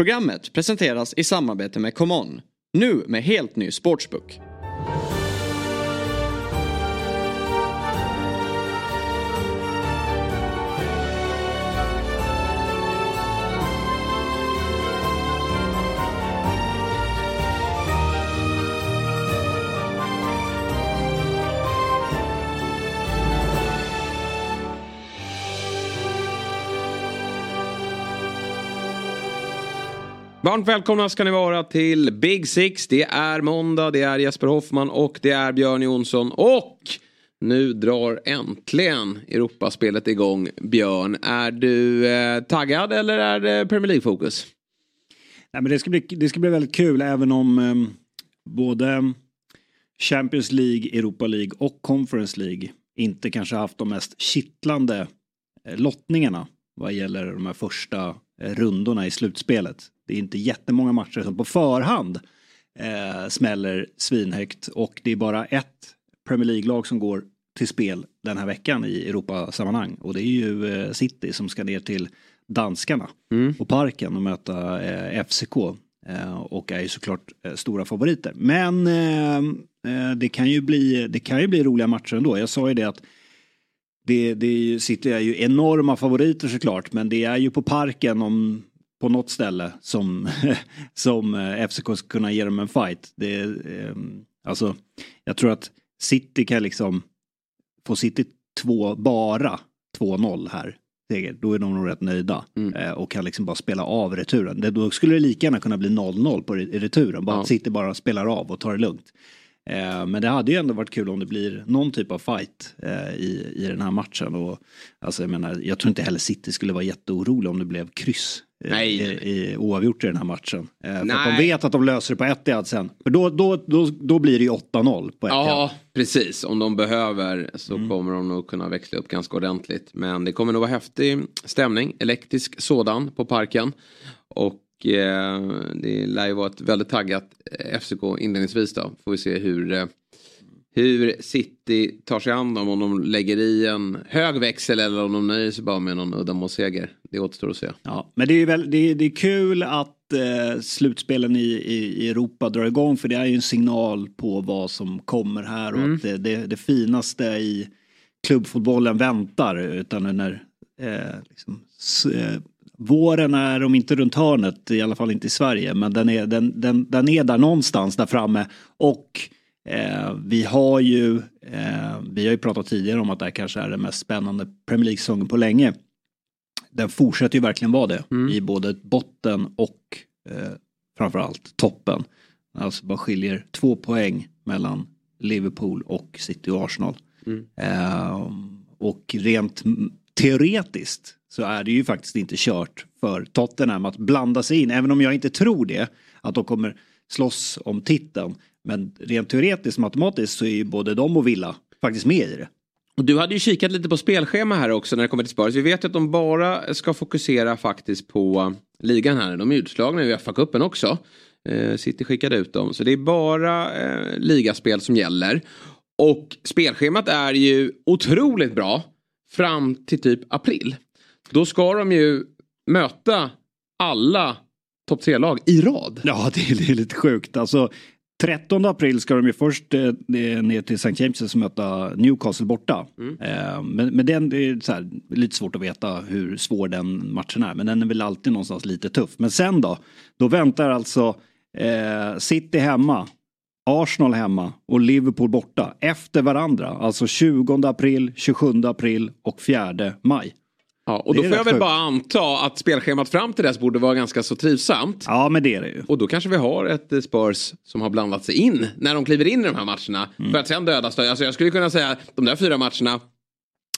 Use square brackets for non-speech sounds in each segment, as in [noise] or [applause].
Programmet presenteras i samarbete med ComeOn. Nu med helt ny sportsbook. Varmt välkomna ska ni vara till Big Six. Det är måndag, det är Jesper Hoffman och det är Björn Jonsson. Och nu drar äntligen Europaspelet igång. Björn, är du eh, taggad eller är det Premier League-fokus? Nej, men det, ska bli, det ska bli väldigt kul även om eh, både Champions League, Europa League och Conference League inte kanske haft de mest kittlande eh, lottningarna vad gäller de här första rundorna i slutspelet. Det är inte jättemånga matcher som på förhand eh, smäller svinhögt och det är bara ett Premier League-lag som går till spel den här veckan i Europasammanhang och det är ju eh, City som ska ner till danskarna mm. och parken och möta eh, FCK eh, och är ju såklart eh, stora favoriter. Men eh, det, kan ju bli, det kan ju bli roliga matcher ändå. Jag sa ju det att det, det är ju, City är ju enorma favoriter såklart men det är ju på parken om på något ställe som, [laughs] som eh, FCK ska kunna ge dem en fight. Det, eh, alltså, jag tror att City kan liksom få City två, bara 2-0 här. Då är de nog rätt nöjda mm. Eh, och kan liksom bara spela av returen. då skulle det lika gärna kunna bli 0-0 på returen. Bara ja. att City bara spelar av och tar det lugnt. Eh, men det hade ju ändå varit kul om det blir någon typ av fight eh, i, i den här matchen. Och, alltså, jag, menar, jag tror inte heller City skulle vara jätteorolig om det blev kryss eh, Nej. i, i, oavgjort i den här matchen. för Nej. att de vet att de löser det på Etihad sen. För då, då, då, då blir det ju 8-0 på Etihad. Ja, precis. Om de behöver så mm. kommer de nog kunna växla upp ganska ordentligt. Men det kommer nog vara häftig stämning, elektrisk sådan på parken. Och Eh, det lär ju vara ett väldigt taggat eh, FCK inledningsvis då. Får vi se hur, eh, hur City tar sig an dem. Om de lägger i en hög växel eller om de nöjer sig bara med någon uddamålsseger. Det återstår att se. Ja, men det är, väl, det är, det är kul att eh, slutspelen i, i, i, Europa drar igång. För det är ju en signal på vad som kommer här. Och mm. att det, det, det finaste i klubbfotbollen väntar. Utan när eh, liksom, våren är om inte runt hörnet, i alla fall inte i Sverige, men den är, den, den, den är där någonstans där framme. Och eh, vi har ju, eh, vi har ju pratat tidigare om att det här kanske är den mest spännande Premier League-säsongen på länge. Den fortsätter ju verkligen vara det mm. i både botten och eh, framförallt toppen. Alltså bara skiljer två poäng mellan Liverpool och City och Arsenal. Mm. Eh, och rent teoretiskt så är det ju faktiskt inte kört för Tottenham att blanda sig in. Även om jag inte tror det, att de kommer slåss om titeln. Men rent teoretiskt matematiskt så är ju både de och Villa faktiskt med i det. Och du hade ju kikat lite på spelschema här också när det kommer till Spurs. Vi vet ju att de bara ska fokusera faktiskt på ligan här. De är utslagna i Uefa-cupen också. Eh, City skickade ut dem. Så det är bara eh, ligaspel som gäller. Och spelschemat är ju otroligt bra fram till typ april. Då ska de ju möta alla topp tre-lag i rad. Ja, det är, det är, lite sjukt. Alltså, 13 april ska de ju först eh, ner till St. James och möta Newcastle borta. Mm. Eh, men, men den, det är här, lite svårt att veta hur svår den matchen är. Men den är väl alltid någonstans lite tuff. Men sen då? Då väntar alltså eh, City hemma. Arsenal hemma och Liverpool borta efter varandra. Alltså 20 april, 27 april och 4 maj. Ja, och då får jag väl bara anta att spelschemat fram till dess borde vara ganska så trivsamt. Ja, men det är det ju. Och då kanske vi har ett eh, Spurs som har blandat sig in när de kliver in i de här matcherna. Mm. För att sen dödas det. Alltså jag skulle kunna säga att de där fyra matcherna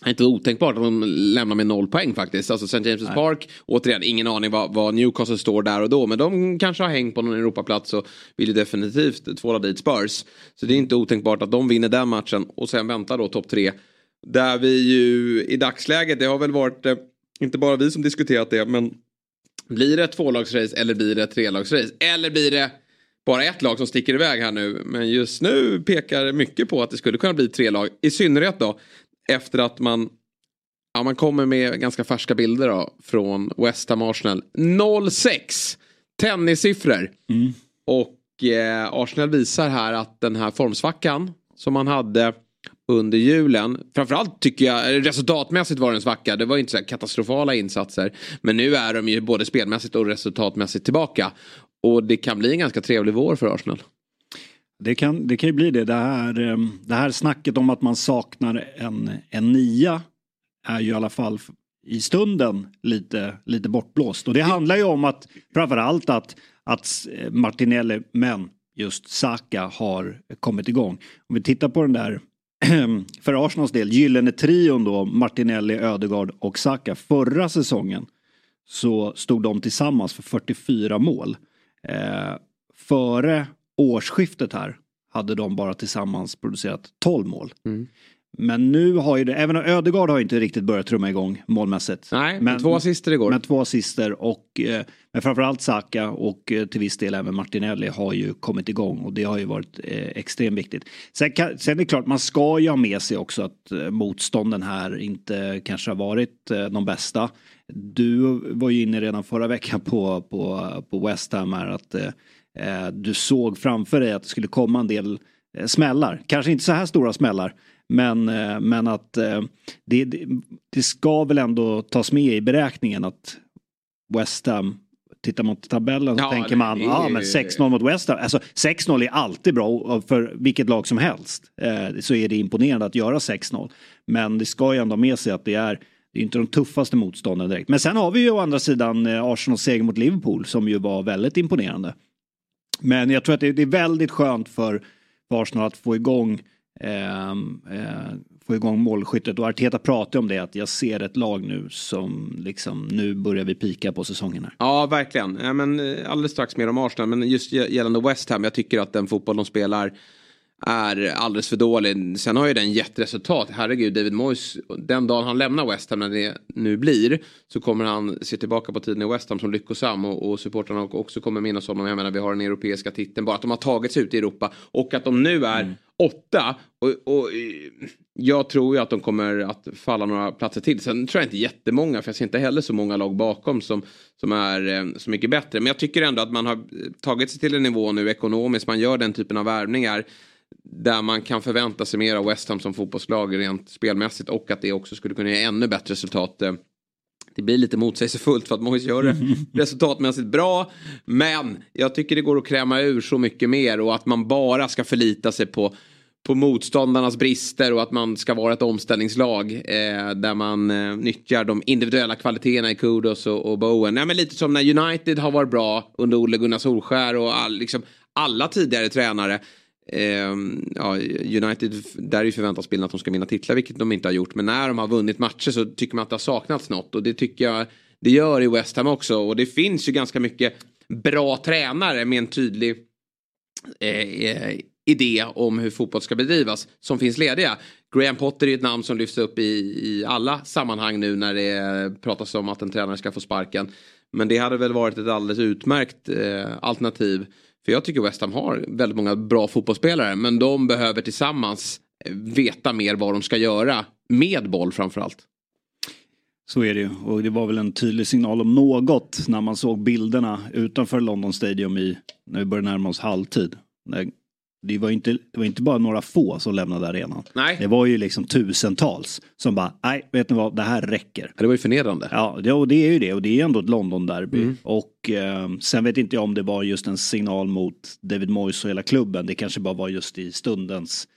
är inte otänkbart att de lämnar med noll poäng faktiskt. Alltså St. James' Nej. Park, återigen ingen aning vad, vad, Newcastle står där och då. Men de kanske har hängt på någon Europaplats och vill ju definitivt tvåla dit Spurs. Så det är inte otänkbart att de vinner den matchen och sen väntar då topp tre där vi ju i dagsläget, det har väl varit eh, inte bara vi som diskuterat det, men blir det ett tvålagsrace eller blir det ett trelagsrace? Eller blir det bara ett lag som sticker iväg här nu? Men just nu pekar mycket på att det skulle kunna bli tre lag. I synnerhet då efter att man Ja, man kommer med ganska färska bilder då, från West Ham Arsenal. 0-6 Tennissiffror. Mm. Och eh, Arsenal visar här att den här formsvackan som man hade under julen. Framförallt tycker jag eh, resultatmässigt var det en svacka. Det var inte så katastrofala insatser. Men nu är de ju både spelmässigt och resultatmässigt tillbaka. Och det kan bli en ganska trevlig vår för Arsenal. Det kan, det kan ju bli det. Det här, ehm, det här snacket om att man saknar en, en nia är ju i alla fall i stunden lite, lite bortblåst. Och det handlar ju om att framförallt att, att eh, Martinelli, men just Saka har kommit igång. Om vi tittar på den där [clears throat] för Arsenals del, gyllene trion då, Martinelli, Ödegaard och Saka. Förra säsongen så stod de tillsammans för 44 mål. Eh, före årsskiftet här hade de bara tillsammans producerat 12 mål. Mm. Men nu har ju det, även om Ödegaard har inte riktigt börjat trumma igång målmässigt. Nej, men, två assister igår. Men två assister och eh, men framförallt Saka och eh, till viss del även Martinelli har ju kommit igång och det har ju varit eh, extremt viktigt. Sen, kan, sen är det klart, man ska ju ha med sig också att eh, motstånden här inte kanske har varit eh, de bästa. Du var ju inne redan förra veckan på, på, på West Ham här att du såg framför dig att det skulle komma en del smällar. Kanske inte så här stora smällar. Men, eh, men att eh, det, det, ska väl ändå tas med i beräkningen att West Ham Tittar man på tabellen så ja, tänker man, ja men 6-0 mot West Ham. Alltså 6-0 är alltid bra för vilket lag som helst. Eh, så är det imponerande att göra 6-0. Men det ska ju ändå med sig att det är det är inte de tuffaste motstånden direkt. Men sen har vi ju å andra sidan Arsenals seger mot Liverpool som ju var väldigt imponerande. Men jag tror att det är väldigt skönt för Arsenal att få igång Ehm, eh, få igång målskyttet. Och Arteta pratar om det att jag ser ett lag nu som liksom nu börjar vi pika på säsongen här. Ja verkligen. Ja, men, eh, alldeles strax mer om Arsenal men just gällande West Ham jag tycker att den fotboll de spelar är alldeles för dålig. Sen har ju den gett resultat. Herregud, David Moyes, den dagen han lämnar West Ham när det nu blir så kommer han se tillbaka på tiden i West Ham som lyckosam och, och supportrarna också kommer minnas honom. Jag menar, vi har den europeiska titeln, bara att de har tagit sig ut i Europa och att de nu är mm. åtta. Och, och, jag tror ju att de kommer att falla några platser till. Sen tror jag inte jättemånga, för jag ser inte heller så många lag bakom som, som är eh, så mycket bättre. Men jag tycker ändå att man har tagit sig till en nivå nu ekonomiskt, man gör den typen av värvningar där man kan förvänta sig mer av West Ham som fotbollslag rent spelmässigt och att det också skulle kunna ge ännu bättre resultat. Eh, det blir lite motsägelsefullt för att Moise gör det [laughs] resultatmässigt bra. Men jag tycker det går att kräma ur så mycket mer och att man bara ska förlita sig på, på motståndarnas brister och att man ska vara ett omställningslag eh, där man eh, nyttjar de individuella kvaliteterna i Kudos och, och Bowen. Ja, men lite som när United har varit bra under Olle Gunnar Solskär och all, liksom, alla tidigare tränare. Ehm, ja, United, där är ju förväntansbilden att de ska vinna titlar, vilket de inte har gjort. Men när de har vunnit matcher så tycker man att det har saknats något. Och det tycker jag det gör i West Ham också. Och det finns ju ganska mycket bra tränare med en tydlig eh, eh idé om hur fotboll ska bedrivas som finns lediga. Graham Potter är ett namn som lyfts upp i, i alla sammanhang nu när det pratas om att en tränare ska få sparken. Men det hade väl varit ett alldeles utmärkt eh, alternativ för jag tycker West Ham har väldigt många bra fotbollsspelare men de behöver tillsammans eh, veta mer vad de ska göra med boll framförallt. Så är det ju och det var väl en tydlig signal om något när man såg bilderna utanför London Stadium i, när vi började närma oss halvtid. När det var, inte, det var inte bara några få som lämnade arenan. Nej. Det var ju liksom tusentals som bara, nej, vet ni vad, det här räcker. Det var ju förnedrande. Ja, det, och det är ju det. Och det är ändå ett London-derby. Mm. Och eh, sen vet inte jag om det var just en signal mot David Moyes och hela klubben. Det kanske bara var just i stundens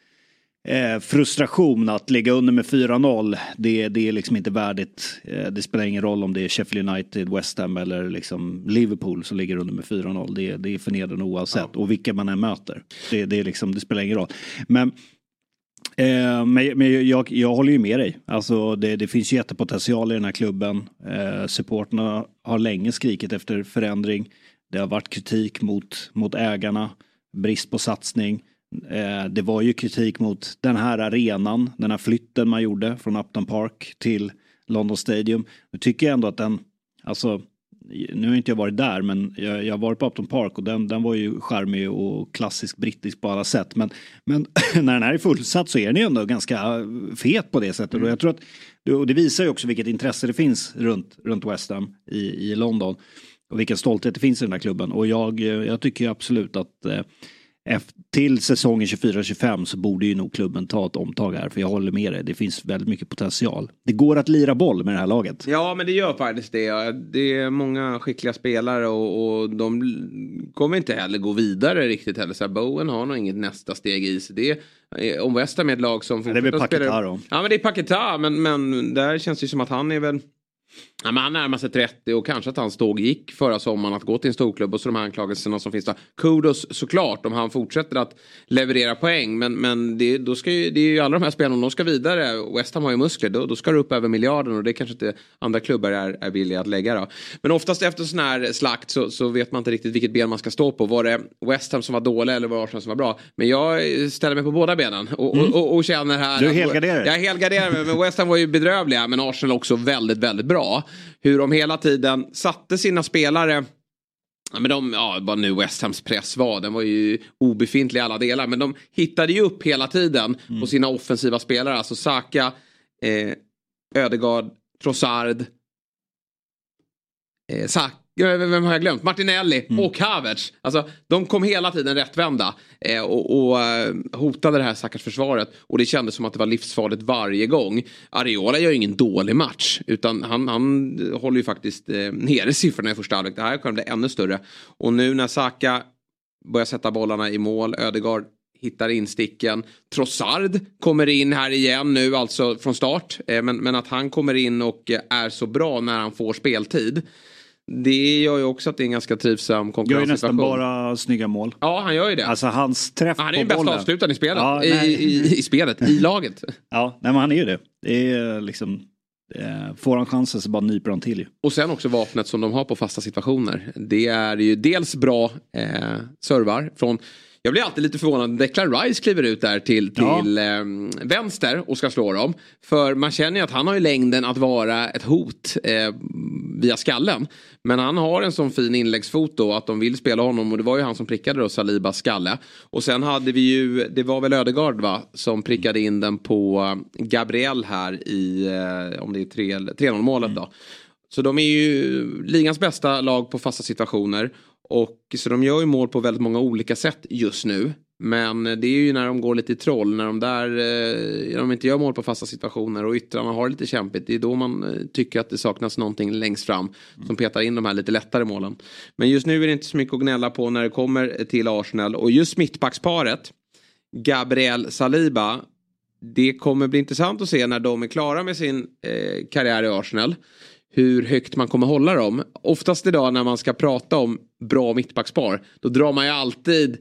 eh, frustration att ligga under med 4-0. Det, det är liksom inte värdigt. Eh, det spelar ingen roll om det är Sheffield United, West Ham eller liksom Liverpool som ligger under med 4-0. Det, det är förnedrande oavsett ja. och vilka man än möter. Det, det, är liksom, det spelar ingen roll. Men Eh, men, men jag, jag håller ju med dig. Alltså det, det finns jättepotential i den här klubben. Eh, supporterna har länge skrikit efter förändring. Det har varit kritik mot, mot ägarna, brist på satsning. Eh, det var ju kritik mot den här arenan, den här flytten man gjorde från Upton Park till London Stadium. Nu tycker jag ändå att den, alltså nu har inte jag varit där men jag, jag har varit på Upton Park och den, den var ju charmig och klassisk brittisk på alla sätt. Men, men [clears throat] när den här är fullsatt så är den ju ändå ganska fet på det sättet. Mm. Och jag tror att, och det visar ju också vilket intresse det finns runt, runt West Ham i, i London. Och vilken stolthet det finns i den här klubben. Och jag, eh, jag tycker absolut att till säsongen 24-25 så borde ju nog klubben ta ett omtag här. För jag håller med dig, det finns väldigt mycket potential. Det går att lira boll med det här laget. Ja, men det gör faktiskt det. Det är många skickliga spelare och, och de kommer inte heller gå vidare riktigt heller. Så här, Bowen har nog inget nästa steg i sig. Det är, om West Ham är ett lag som ja, det är väl Paketa då? Ja, men det är Paketa, men, men där känns det som att han är väl Ja, men han närmar sig 30 och kanske att hans tåg gick förra sommaren att gå till en storklubb och så de här anklagelserna som finns där. Kudos såklart om han fortsätter att leverera poäng men, men det, då ska ju, det är ju alla de här spelarna, om de ska vidare, West Ham har ju muskler, då, då ska det upp över miljarden och det kanske inte andra klubbar är, är villiga att lägga då. Men oftast efter sån här slakt så, så vet man inte riktigt vilket ben man ska stå på. Var det West Ham som var dåliga eller var det Arsenal som var bra? Men jag ställer mig på båda benen och, mm. och, och, och känner här... Du är helgarderad. Jag är helgarderad men West Ham var ju bedrövliga men Arsenal också väldigt, väldigt bra hur de hela tiden satte sina spelare Ja, men de, ja, vad nu West Hams press var, den var ju obefintlig i alla delar. Men de hittade ju upp hela tiden mm. på sina offensiva spelare. Alltså Saka, eh, Ödegaard, Trossard, eh, Saka vem har jag glömt? Martinelli mm. och Havertz. Alltså, de kom hela tiden rättvända eh, och, och eh, hotade det här stackars försvaret. Och det kändes som att det var livsfarligt varje gång. Areola gör ingen dålig match. Utan han, han håller ju faktiskt eh, nere [laughs] siffrorna i första halvlek. Det här kommer bli ännu större. Och nu när Saka börjar sätta bollarna i mål, Ödegaard hittar insticken. Trossard kommer in här igen nu, alltså från start. Eh, men, men att han kommer in och är så bra när han får speltid. Det gör ju också att det är en ganska trivsam konkurrenssituation. Gör ju nästan bara snygga mål. Ja, han gör ju det. Alltså hans träff Han är den bästa avslutaren i spelet. Ja, I, i, I, spelet, i laget. [laughs] Ja, nej men han är ju det. Det är liksom... Får han chansen så bara nyper han till. Och sen också vapnet som de har på fasta situationer. Det är ju dels bra eh, servar från jag blir alltid lite förvånad när Declan Rice kliver ut där till, till ja. eh, vänster och ska slå dem. För man känner ju att han har ju längden att vara ett hot eh, via skallen. Men han har en sån fin inläggsfot då att de vill spela honom och det var ju han som prickade då Salibas skalle. Och sen hade vi ju, det var väl Ödegard va, som prickade in den på eh, Gabriel här i, eh, om det är 3-0 målet då. Så de är ju ligans bästa lag på fasta situationer. Och så de gör ju mål på väldigt många olika sätt just nu. Men det är ju när de går lite i troll, när de där, eh, när de inte gör mål på fasta situationer och yttrarna har det lite kämpigt. Det är då man eh, tycker att det saknas någonting längst fram som petar in de här lite lättare målen. Men just nu är det inte så mycket att gnälla på när det kommer till Arsenal och just mittbacksparet Gabriel Saliba. Det kommer bli intressant att se när de är klara med sin eh, karriär i Arsenal hur högt man kommer hålla dem. Oftast idag när man ska prata om bra mittbackspar då drar man ju alltid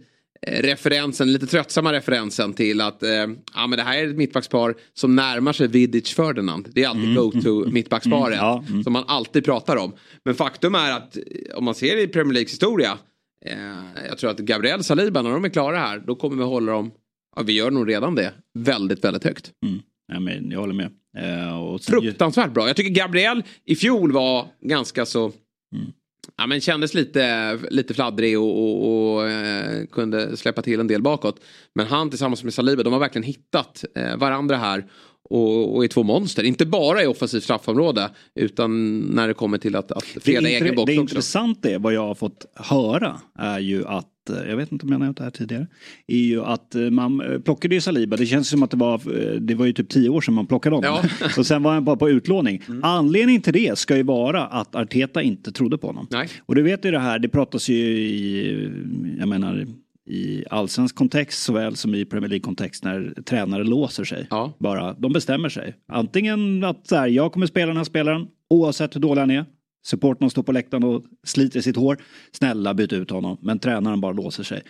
eh, referensen, lite tröttsamma referensen till att eh, ja, men det här är ett mittbackspar som närmar sig Vidic Ferdinand. Det är alltid mm. go-to mm. mittbacksparet mm. Ja. Mm. som man alltid pratar om. Men faktum är att eh, om man ser i Premier Leagues historia eh, jag tror att Gabriel Saliba när de är klara här då kommer vi hålla dem, ja, vi gör nog redan det, väldigt väldigt högt. Mm. Ja, men jag håller med. Eh, Fruktansvärt bra. Jag tycker Gabriel i fjol var ganska så... Mm. Ja, men kändes lite, lite fladdrig och, och, och eh, kunde släppa till en del bakåt. Men han tillsammans med Saliba, de har verkligen hittat eh, varandra här. Och, och är två monster, inte bara i offensivt straffområde utan när det kommer till att, att freda egen box Det intressanta är vad jag har fått höra är ju att jag vet inte om jag nämnt det här tidigare, är ju att eh, man eh, plockade ju Saliba, det känns som att det var, det var ju typ tio år sedan man plockade honom. Ja. [laughs] och sen var han bara på utlåning. Mm. Anledningen till det ska ju vara att Arteta inte trodde på honom. Nej. Och du vet ju det här, det pratas ju i, jag menar, i allsvensk kontext såväl som i Premier League-kontext när tränare låser sig. Ja. Bara, de bestämmer sig. Antingen att så här, jag kommer spela den här spelaren oavsett hur dålig han är. Supporten står på läktaren och sliter sitt hår. Snälla byt ut honom. Men tränaren bara låser sig.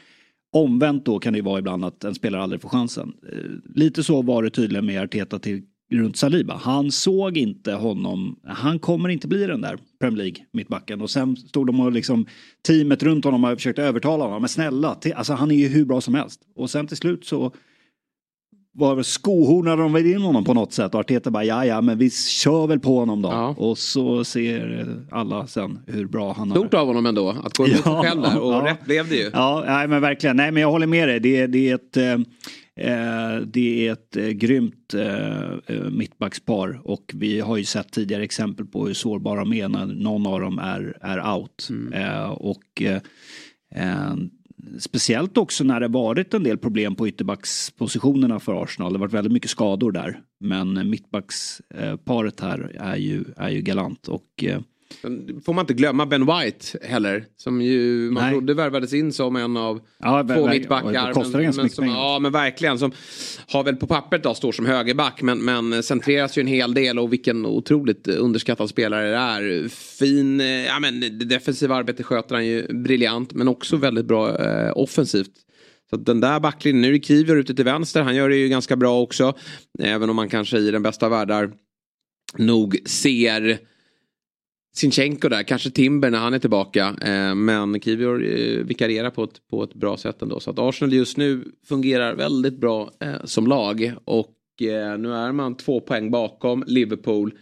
Omvänt då kan det ju vara ibland att en spelare aldrig får chansen. Eh, lite så var det tydligen med Arteta till runt Saliba. Han såg inte honom, han kommer inte bli den där Premier League mittbacken. Och sen stod de och liksom teamet runt honom och försökte övertala honom. Men snälla, alltså han är ju hur bra som helst. Och sen till slut så var skohornade de väl in honom på något sätt och Arteta bara ja ja men vi kör väl på honom då. Ja. Och så ser alla sen hur bra han har. Stort av honom ändå att gå emot ja, själv där och ja. rätt blev det ju. Ja nej, men verkligen, nej men jag håller med dig. Det, det är ett, eh, Eh, det är ett eh, grymt eh, mittbackspar och vi har ju sett tidigare exempel på hur sårbara de är när någon av dem är, är out. Mm. och Speciellt också när det varit en del problem på ytterbackspositionerna för Arsenal. Det har varit väldigt mycket skador där. Men mittbacksparet här är ju, är ju galant. Och eh, Får man inte glömma Ben White heller. Som ju man Nej. trodde värvades in som en av ja, två mittbackar. Men, men som, ja men verkligen. Som har väl på pappret då står som högerback. Men, men centreras ju en hel del. Och vilken otroligt underskattad spelare det är. Fin, eh, ja men det defensiva arbetet sköter han ju briljant. Men också väldigt bra eh, offensivt. Så den där backlinjen, nu är Kivior ute till vänster. Han gör det ju ganska bra också. Även om man kanske i den bästa världar nog ser Sinchenko där, kanske Timber när han är tillbaka. Eh, men Kivior eh, vikarierar på ett, på ett bra sätt ändå. Så att Arsenal just nu fungerar väldigt bra eh, som lag. Och eh, nu är man två poäng bakom Liverpool.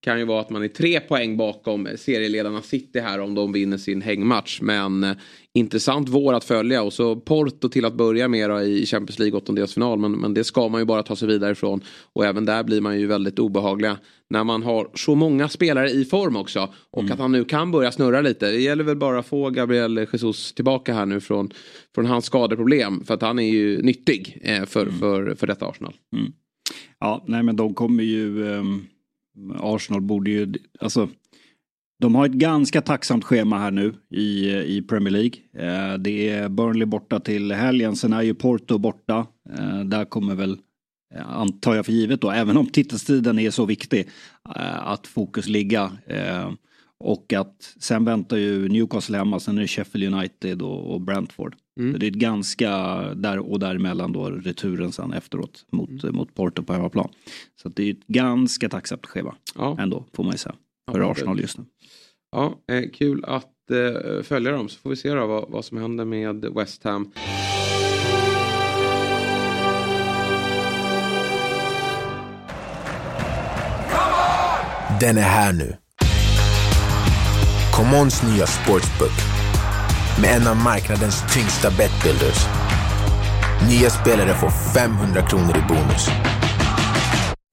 Kan ju vara att man är tre poäng bakom serieledarna City här om de vinner sin hängmatch. Men eh, intressant vår att följa och så Porto till att börja med då, i Champions League åttondelsfinal. Men, men det ska man ju bara ta sig vidare ifrån. Och även där blir man ju väldigt obehagliga när man har så många spelare i form också. Och mm. att han nu kan börja snurra lite. Det gäller väl bara att få Gabriel Jesus tillbaka här nu från, från hans skadeproblem. För att han är ju nyttig eh, för, mm. för, för detta Arsenal. Mm. Ja, nej men de kommer ju... Um, Arsenal borde ju... Alltså, de har ett ganska tacksamt schema här nu i, i Premier League. Eh, det är Burnley borta till helgen, sen är ju Porto borta. Eh, där kommer väl, eh, antar jag för givet då, även om titelstriden är så viktig, eh, att fokus ligga. Eh, och att sen väntar ju Newcastle hemma, sen är det Sheffield United och, och Brentford. Mm. Det är ett ganska, där och däremellan då returen sen efteråt mot, mm. mot Porto på hemmaplan. Så det är ett ganska tacksamt schema ja. ändå, får man ju säga för ja, Arsenal just nu. Ja, eh, kul att eh, följa dem så får vi se då vad, vad som händer med West Ham. Den är här nu. Commons nya sportsbook med en av marknadens tyngsta betbuilders. Nya spelare får 500 kronor i bonus.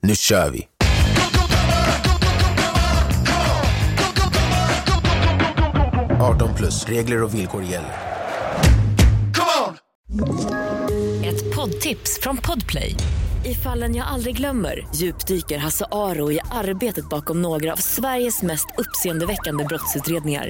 Nu kör vi! 18 plus. Regler och villkor gäller. Ett poddtips från Podplay. I fallen jag aldrig glömmer djupdyker Hasse Aro i arbetet bakom några av Sveriges mest uppseendeväckande brottsutredningar.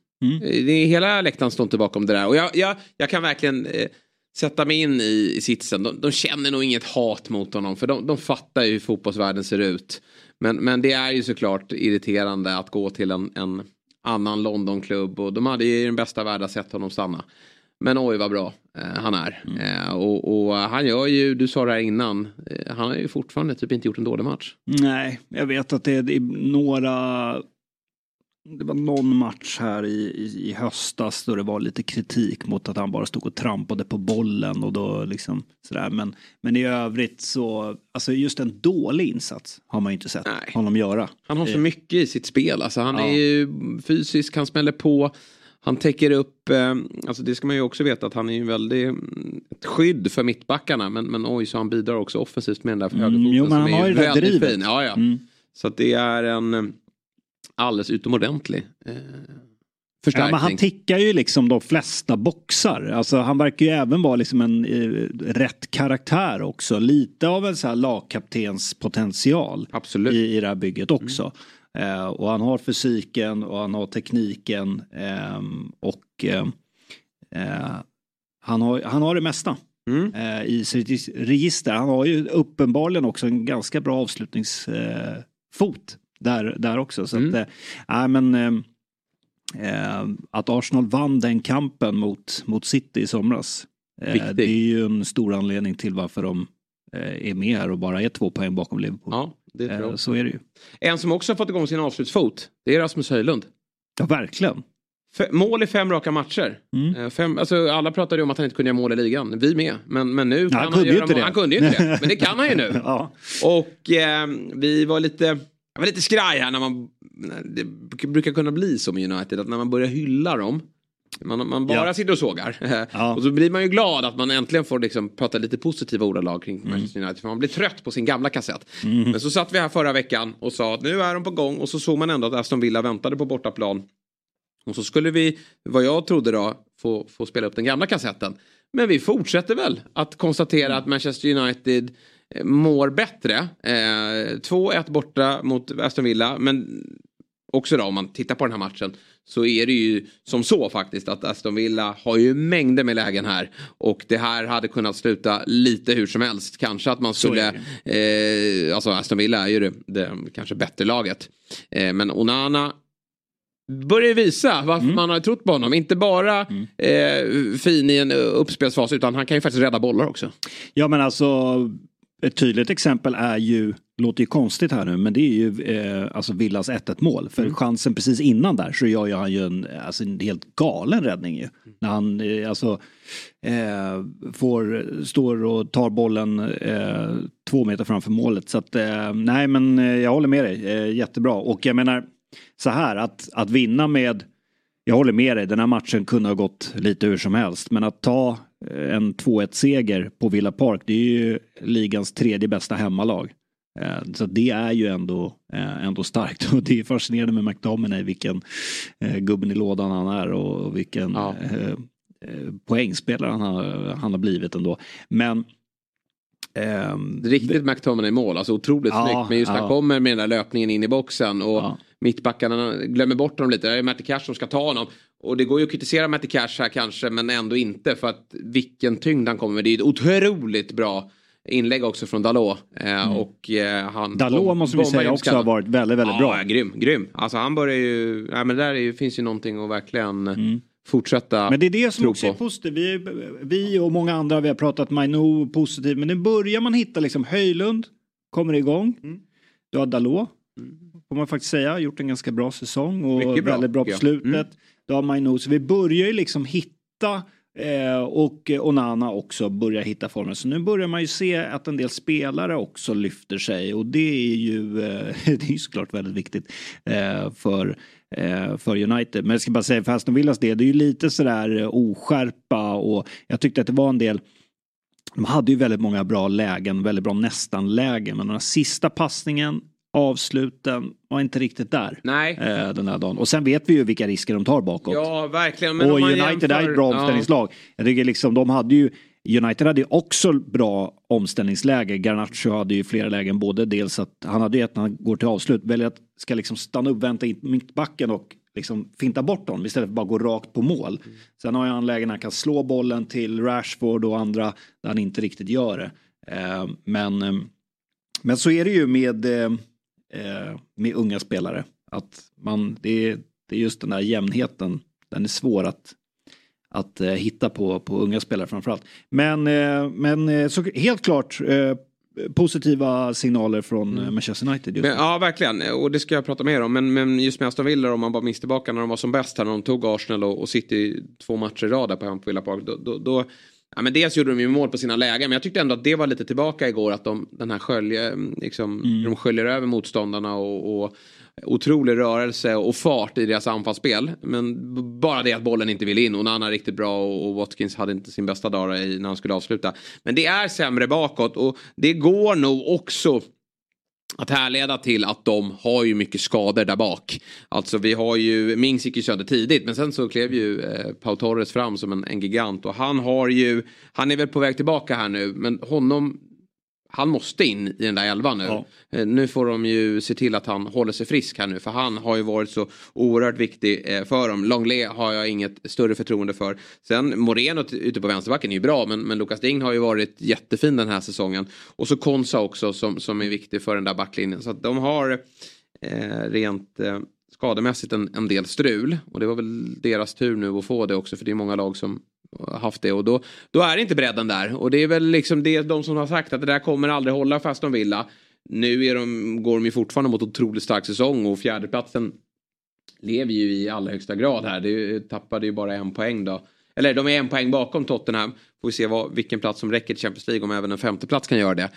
Mm. Det är hela läktaren står inte bakom det där. Och jag, jag, jag kan verkligen eh, sätta mig in i, i sitsen. De, de, känner nog inget hat mot honom för de, de fattar ju hur fotbollsvärlden ser ut. Men, men det är ju såklart irriterande att gå till en, en annan Londonklubb och de hade ju i den bästa världen sett honom stanna. Men oj vad bra eh, han är. Mm. Eh, och, och, han gör ju, du sa det här innan, eh, han har ju fortfarande typ inte gjort en dålig match. Nej, jag vet att det det är några det var någon match här i, i, i, höstas då det var lite kritik mot att han bara stod och trampade på bollen och då liksom sådär. Men, men i övrigt så, alltså just en dålig insats har man ju inte sett Nej. honom göra. Han har så mycket i sitt spel, alltså han ja. är ju fysisk, han smäller på. Han täcker upp, eh, alltså det ska man ju också veta att han är ju väldigt mm, ett skydd för mittbackarna. Men, men oj så han bidrar också offensivt med den där högerfoten. Mm, jo men han har ju det drivet. Fin. Ja, ja. Mm. Så att det är en alldeles utomordentlig eh, förstärkning. Ja, men han tickar ju liksom de flesta boxar. Alltså, han verkar ju även vara liksom en eh, rätt karaktär också. Lite av en så här lagkaptens potential Absolut. I, i det här bygget också. Mm. Eh, och han har fysiken och han har tekniken. Eh, och eh, eh, han, har, han har det mesta. Mm. Eh, i sitt register. Han har ju uppenbarligen också en ganska bra avslutningsfot där, där också. Så mm. att, äh, men, äh, att Arsenal vann den kampen mot, mot City i somras. Äh, det är ju en stor anledning till varför de är med här och bara är två poäng bakom Liverpool. Ja, det tror jag. Så är det ju. En som också har fått igång sin avslutsfot, det är Rasmus Höjlund. Ja, verkligen. F- mål i fem raka matcher. Mm. Fem, alltså, alla pratade ju om att han inte kunde göra mål i ligan. Vi med. Men, men nu kan han han, kunde ju göra inte mål. det. Han kunde ju inte det. [laughs] Men det kan han ju nu. Ja. Och eh, vi var lite, jag var lite skraj här när man, det brukar kunna bli så med United att när man börjar hylla dem man, man bara Ja. sitter och sågar. Ja. [laughs] Och så blir man ju glad att man äntligen får liksom prata lite positiva ordalag kring Mm. Manchester United. För man blir trött på sin gamla kassett. Men så satt vi här förra veckan och sa att nu är de på gång. Och så såg man ändå att Aston Villa väntade på bortaplan. Och så skulle vi, vad jag trodde då, få, få spela upp den gamla kassetten. Men vi fortsätter väl att konstatera att Manchester United mår bättre. Eh, 2-1 borta mot Aston Villa. Men också då om man tittar på den här matchen så är det ju som så faktiskt att Aston Villa har ju mängder med lägen här. Och det här hade kunnat sluta lite hur som helst. Kanske att man skulle, eh, alltså Aston Villa är ju det, det kanske bättre laget. Eh, men Onana börjar visa varför Mm. man har trott på honom. Inte bara eh, fin i en uppspelsfas utan han kan ju faktiskt rädda bollar också. Ja men alltså ett tydligt exempel är ju, låter ju konstigt här nu, men det är ju eh, alltså Villas 1-1 mål. För Mm. chansen precis innan där så gör ju han ju en, alltså en helt galen räddning ju. När han eh, alltså eh, får, står och tar bollen eh, två meter framför målet. Så att eh, nej men eh, jag håller med dig, jättebra. Och jag menar så här att, att vinna med jag håller med dig, den här matchen kunde ha gått lite hur som helst. Men att ta en 2-1 seger på Villa Park, det är ju ligans tredje bästa hemmalag. Eh, Så det är ju ändå, eh, ändå starkt [laughs] och det är fascinerande med McDominay vilken eh, gubben i lådan han är och vilken Ja. eh, eh, poängspelare han har, han har blivit ändå. Men ehm, Riktigt McTominay mål, alltså otroligt Ja, snyggt. Men just ja. han kommer med den där löpningen in i boxen och Ja. Mittbackarna glömmer bort honom lite. Det är Matty Cash som ska ta honom. Och det går ju att kritisera Matty Cash här kanske men ändå inte för att vilken tyngd han kommer med. Det är ett otroligt bra inlägg också från Dalot. Eh, och, eh, han Mm. Dalot bom- måste vi säga också har varit väldigt, väldigt bra. Ja, grym, grym. Alltså han börjar ju, ja, men där är ju, finns ju någonting att verkligen fortsätta Mm. Men det är det som också är på. positivt. Vi, vi och många andra, vi har pratat Maino positivt. Men nu börjar man hitta liksom Höjlund, kommer igång. Mm. Du har Dalot, får man faktiskt säga, gjort en ganska bra säsong och Mycket bra, väldigt bra på slutet. Mm. Du har Maino, så vi börjar ju liksom hitta eh, och Onana också börjar hitta formen. Så nu börjar man ju se att en del spelare också lyfter sig och det är ju, eh, [laughs] det är ju såklart väldigt viktigt eh, för eh, för United. Men jag ska bara säga för Aston Villas del, det är ju lite sådär oskärpa och jag tyckte att det var en del de hade ju väldigt många bra lägen, väldigt bra nästan-lägen. Men den här sista passningen, avsluten, var inte riktigt där. Nej. Eh, den här dagen. Och sen vet vi ju vilka risker de tar bakåt. Ja, verkligen. Men och United jämför, är ett bra ja. omställningslag. Jag tycker liksom de hade ju United hade ju också bra omställningsläge. Garnacho hade ju flera lägen, både dels att han hade ju ett när han går till avslut, väljer att ska liksom stanna upp, vänta in mittbacken och liksom finta bort honom istället för att bara gå rakt på mål. Sen har ju han lägen när han kan slå bollen till Rashford och andra där han inte riktigt gör det. Eh, men, eh, men så är det ju med, eh, eh, med unga spelare. Att man, det, är, det är just den där jämnheten, den är svår att att eh, hitta på, på unga spelare framförallt. Men, eh, men eh, så helt klart eh, positiva signaler från mm. Manchester United Men, ja, verkligen. Och det ska jag prata mer om. Men, men just med Aston Villa, om man bara minns tillbaka när de var som bäst här, när de tog Arsenal och, och City två matcher i rad där på Villa Park. Då, då, då, ja, men dels gjorde de ju mål på sina lägen, men jag tyckte ändå att det var lite tillbaka igår. Att de, den här skölje, liksom, Mm. de sköljer över motståndarna och, och otrolig rörelse och fart i deras anfallsspel. Men bara det att bollen inte vill in. Och Nana är riktigt bra och, Watkins hade inte sin bästa dag när han skulle avsluta. Men det är sämre bakåt och det går nog också att härleda till att de har ju mycket skador där bak. Alltså vi har ju, Mings gick ju sönder tidigt men sen så klev ju eh, Pau Torres fram som en, en gigant och han har ju, han är väl på väg tillbaka här nu men honom han måste in i den där elvan nu. Ja. Eh, Nu får de ju se till att han håller sig frisk här nu för han har ju varit så oerhört viktig eh, för dem. Longley har jag inget större förtroende för. Sen Moreno ute på vänsterbacken är ju bra men, men Lucas Dign har ju varit jättefin den här säsongen. Och så Konsa också som, som är viktig för den där backlinjen. Så att de har eh, rent eh, skademässigt en, en del strul. Och det var väl deras tur nu att få det också för det är många lag som haft det och då, då är inte bredden där. Och det är väl liksom det de som har sagt att det där kommer aldrig hålla fast de vill. Nu är de, går de ju fortfarande mot otroligt stark säsong och fjärdeplatsen lever ju i allra högsta grad här. Det tappade ju bara en poäng då. Eller de är en poäng bakom Tottenham. Får vi se vad, vilken plats som räcker till Champions League om även en femteplats kan göra det.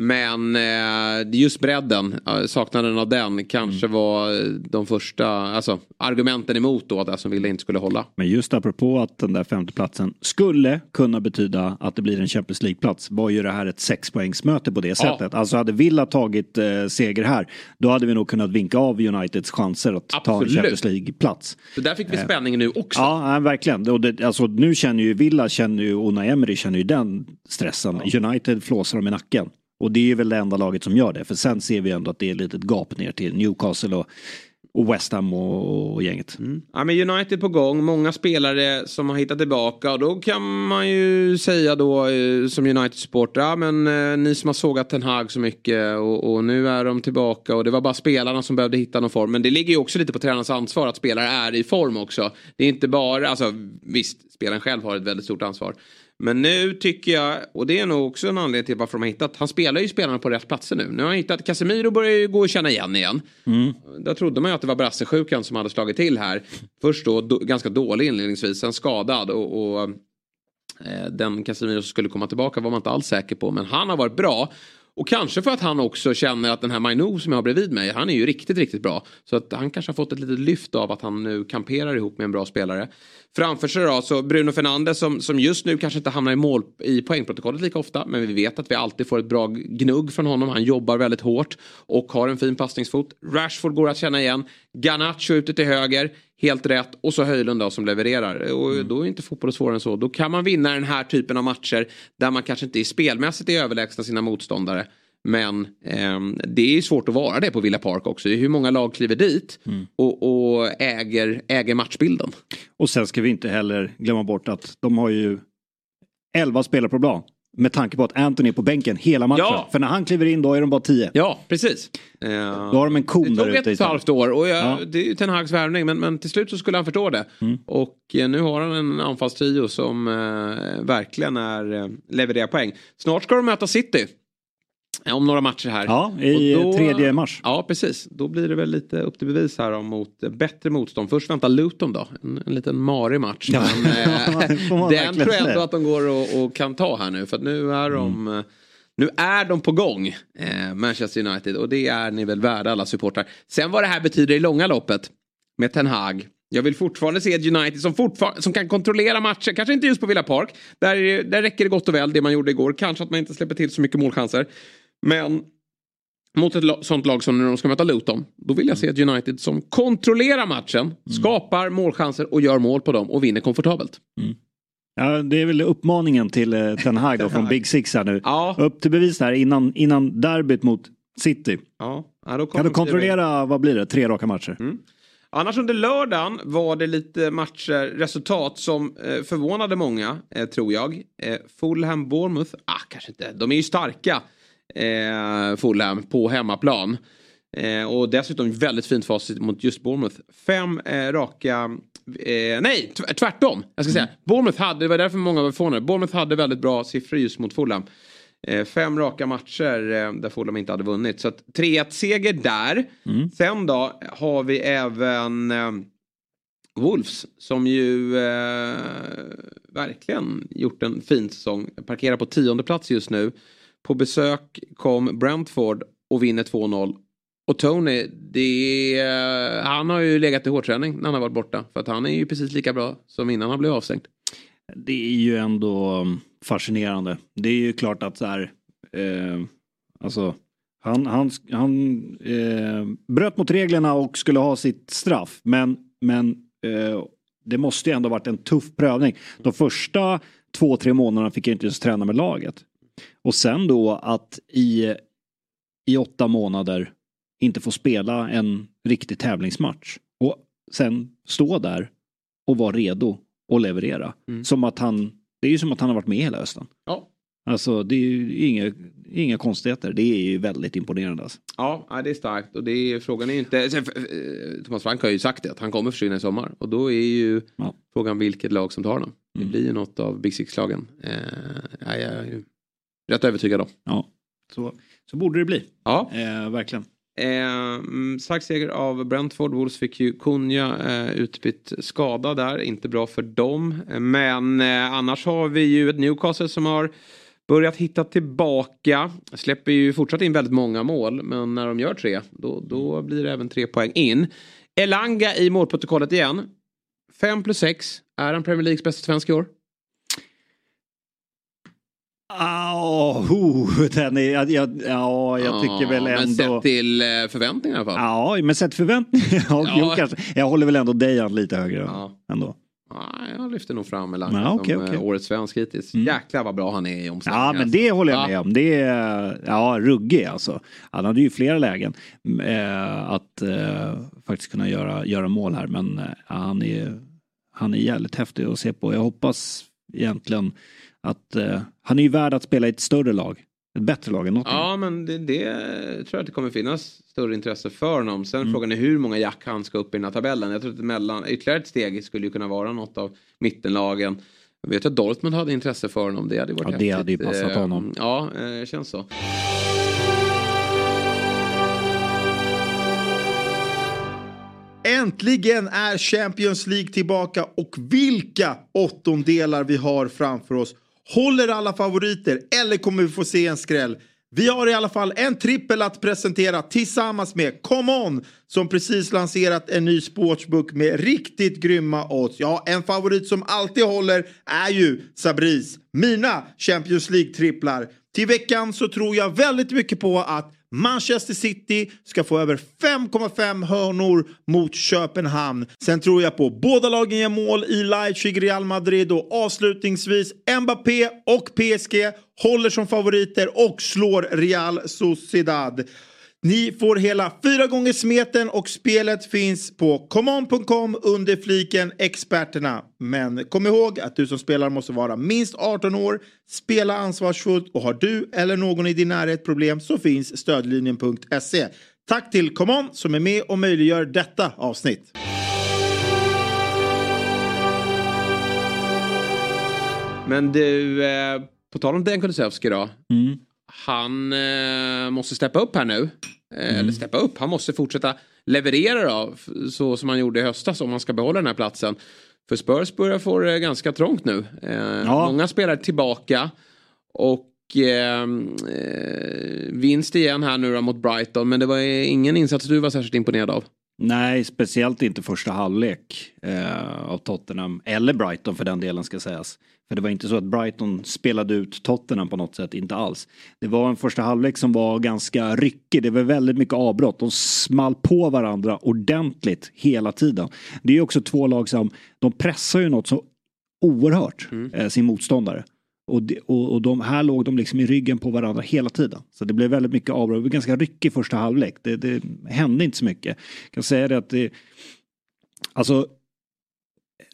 Men eh, just bredden, saknaden av den kanske mm. var de första alltså, argumenten emot då att Aston Villa inte skulle hålla. Men just apropå att den där femteplatsen skulle kunna betyda att det blir en Champions League-plats var ju det här ett sexpoängsmöte på det sättet. Ja. Alltså hade Villa tagit eh, seger här då hade vi nog kunnat vinka av Uniteds chanser att Absolut. ta en Champions League-plats. Så där fick vi eh, spänningen nu också. Ja, verkligen. Och det, alltså, nu känner ju Villa, känner ju Unai Emery känner ju den stressen. Ja. United flåsar dem i nacken. Och det är väl det enda laget som gör det. För sen ser vi ändå att det är ett litet gap ner till Newcastle och, och West Ham och, och gänget. Mm. Ja, men United på gång, många spelare som har hittat tillbaka och då kan man ju säga då eh, som United-supporter, ja men eh, ni som har sågat Ten Hag så mycket och, och, nu är de tillbaka och det var bara spelarna som behövde hitta någon form. Men det ligger ju också lite på tränarens ansvar att spelare är i form också. Det är inte bara, alltså visst, spelaren själv har ett väldigt stort ansvar. Men nu tycker jag, och det är nog också en anledning till varför de har hittat, han spelar ju spelarna på rätt platser nu. Nu har han hittat, Casemiro börjar ju gå och känna igen igen. Mm. Där trodde man ju att det var brassesjukan som hade slagit till här. Först då, då ganska dålig inledningsvis, sen skadad och, och eh, den Casemiro som skulle komma tillbaka var man inte alls säker på. Men han har varit bra. Och kanske för att han också känner att den här Mainu som jag har bredvid mig, han är ju riktigt, riktigt bra. Så att han kanske har fått ett litet lyft av att han nu kamperar ihop med en bra spelare. Framför sig då så Bruno Fernandes som, som just nu kanske inte hamnar i mål i poängprotokollet lika ofta. Men vi vet att vi alltid får ett bra gnugg från honom. Han jobbar väldigt hårt och har en fin passningsfot. Rashford går att känna igen. Garnacho ute till höger. Helt rätt. Och så Höjlund då som levererar. Och mm. då är inte fotboll svårare än så. Då kan man vinna den här typen av matcher där man kanske inte är spelmässigt är överlägsna sina motståndare. Men eh, det är svårt att vara det på Villa Park också. Hur många lag kliver dit mm. och, och, äger, äger matchbilden. Och sen ska vi inte heller glömma bort att de har ju 11 spelare på plan. Med tanke på att Anthony är på bänken hela matchen. Ja. För när han kliver in då är de bara 10. Ja, precis. Då har de en kon där ute. Det tog ett och ett halvt år och jag, ja. det är ju Ten Hags värvning men, men till slut så skulle han förstå det. Mm. Och eh, nu har han en anfallstrio som eh, verkligen är, eh, levererar poäng. Snart ska de möta City. Om några matcher här. Ja, i då, tredje mars. Ja, precis. Då blir det väl lite upp till bevis här mot bättre motstånd. Först väntar Luton då. En, en liten marig match. Ja. Men, eh, [laughs] den tror jag ändå att de går och, och, kan ta här nu. För nu är de... Mm. Nu är de på gång, eh, Manchester United. Och det är ni väl värda alla supportrar. Sen vad det här betyder i långa loppet. Med Ten Hag. Jag vill fortfarande se ett United som, som kan kontrollera matcher. Kanske inte just på Villa Park. Där, där räcker det gott och väl det man gjorde igår. Kanske att man inte släpper till så mycket målchanser. Men mot ett sånt lag som när de ska möta Luton. Då vill jag se ett United som kontrollerar matchen, mm. skapar målchanser och gör mål på dem och vinner komfortabelt. Mm. Ja, det är väl uppmaningen till eh, Ten Hag då, [laughs] från Big Six här nu. Ja. Upp till bevis här innan, innan derbyt mot City. Ja. Ja, kan du kontrollera, vad blir det, tre raka matcher? Mm. Annars under lördagen var det lite matcher, resultat som eh, förvånade många, eh, tror jag. Eh, Fulham, Bournemouth, ah kanske inte, de är ju starka eh, Fulham på hemmaplan. Eh, och dessutom väldigt fint facit mot just Bournemouth. Fem eh, raka Eh, nej, tvärtom. Jag ska säga. Mm. Bournemouth hade, det var därför många var förvånade. Bournemouth hade väldigt bra siffror just mot Fulham. Eh, fem raka matcher eh, där Fulham inte hade vunnit. Så 3-1 seger där. Mm. Sen då har vi även eh, Wolves som ju verkligen gjort en fin säsong. Parkerar på tionde plats just nu. På besök kom Brentford och vinner 2-0. Och Tony, det, han har ju legat i hårdträning när han har varit borta. För att han är ju precis lika bra som innan han blev avstängd. Det är ju ändå um, fascinerande. Det är ju klart att så här, eh, alltså han, han, han eh, bröt mot reglerna och skulle ha sitt straff. Men, men eh, det måste ju ändå varit en tuff prövning. De första två, tre månaderna fick jag inte ens träna med laget. Och sen då att i, i åtta månader inte få spela en riktig tävlingsmatch. Och sen stå där och vara redo och leverera. Mm. Som att han, det är ju som att han har varit med hela hösten. Ja. Alltså det är ju inga, inga konstigheter. Det är ju väldigt imponerande. Alltså. Ja, det är starkt. Och det är, frågan är ju inte... Sen, eh, Thomas Frank har ju sagt det, att han kommer försvinna i sommar. Och då är ju Ja. frågan vilket lag som tar honom. Det Mm. blir ju något av Big Six-lagen. Eh, ja, jag ju rätt övertygad om. Ja, så, så borde det bli. Ja. Eh, verkligen. Eh, mm, stark seger av Brentford. Wolves fick ju Kunja eh, utbytt skada där. Inte bra för dem. Eh, Men eh, annars har vi ju ett Newcastle som har börjat hitta tillbaka. Släpper ju fortsatt in väldigt många mål. Men när de gör tre då, då blir det även tre poäng in. Elanga i målprotokollet igen. 5 plus 6. Är han Premier Leagues bästa svensk i år? Ah, oh, den är, jag, jag, ja, jag tycker väl Men ändå... sett till eh, förväntningarna i alla fall. Ja, men sett förväntningar. [laughs] Ja, Ja. jo, kanske. Jag håller väl ändå Dejan lite högre Ja. ändå. Ja, jag lyfter nog fram Elanga Ja, okej, som eh, okej. årets svensk hittills. Mm. Jäklar vad bra han är i omställningar. Ja, men det håller jag Ja. med om. Det är ja, ruggig alltså. Han hade ju flera lägen eh, att eh, faktiskt kunna göra, göra mål här. Men eh, han, är, han är jävligt häftig att se på. Jag hoppas egentligen att eh, han är ju värd att spela i ett större lag. Ett bättre lag än något. Ja, men det, det tror jag att det kommer finnas större intresse för honom. Sen Mm. frågan är hur många jack han ska upp i den här tabellen. Jag tror att mellan, ytterligare ett steg skulle ju kunna vara något av mittenlagen. Jag vet att Dortmund hade intresse för honom. Det hade ju varit Ja, det häftigt. hade ju passat Eh, honom. Ja, eh, känns så. Äntligen är Champions League tillbaka och vilka åttondelar vi har framför oss. Håller alla favoriter eller kommer vi få se en skräll? Vi har i alla fall en trippel att presentera tillsammans med Come On som precis lanserat en ny sportsbook med riktigt grymma odds. Ja, en favorit som alltid håller är ju Sabris. Mina Champions League-tripplar. Till veckan så tror jag väldigt mycket på att Manchester City ska få över 5,5 hörnor mot Köpenhamn. Sen tror jag på båda lagen gör mål i Leipzig, Real Madrid och avslutningsvis Mbappé och PSG håller som favoriter och slår Real Sociedad. Ni får hela fyra gånger smeten och spelet finns på common.com under fliken experterna. Men kom ihåg att du som spelar måste vara minst 18 år, spela ansvarsfullt och har du eller någon i din närhet problem så finns stödlinjen.se. Tack till Common som är med och möjliggör detta avsnitt. Men du, eh, på tal om Dejan Kulusevski då. Mm. Han eh, måste steppa upp här nu. Eh, Mm. Eller steppa upp, han måste fortsätta leverera då. Så som han gjorde i höstas om han ska behålla den här platsen. För Spurs börjar få det ganska trångt nu. Eh, Ja. Många spelare tillbaka. Och eh, eh, vinst igen här nu då mot Brighton. Men det var ingen insats du var särskilt imponerad av. Nej, speciellt inte första halvlek eh, av Tottenham. Eller Brighton för den delen ska sägas. För det var inte så att Brighton spelade ut Tottenham på något sätt, inte alls. Det var en första halvlek som var ganska ryckig. Det var väldigt mycket avbrott. De small på varandra ordentligt hela tiden. Det är också två lag som, de pressar ju något så oerhört, eh, sin motståndare. Och, de, och, och de här låg de liksom i ryggen på varandra hela tiden. Så det blev väldigt mycket avbrott. Det var ganska ryckig första halvlek. Det, det hände inte så mycket. Jag kan säga det att det... Alltså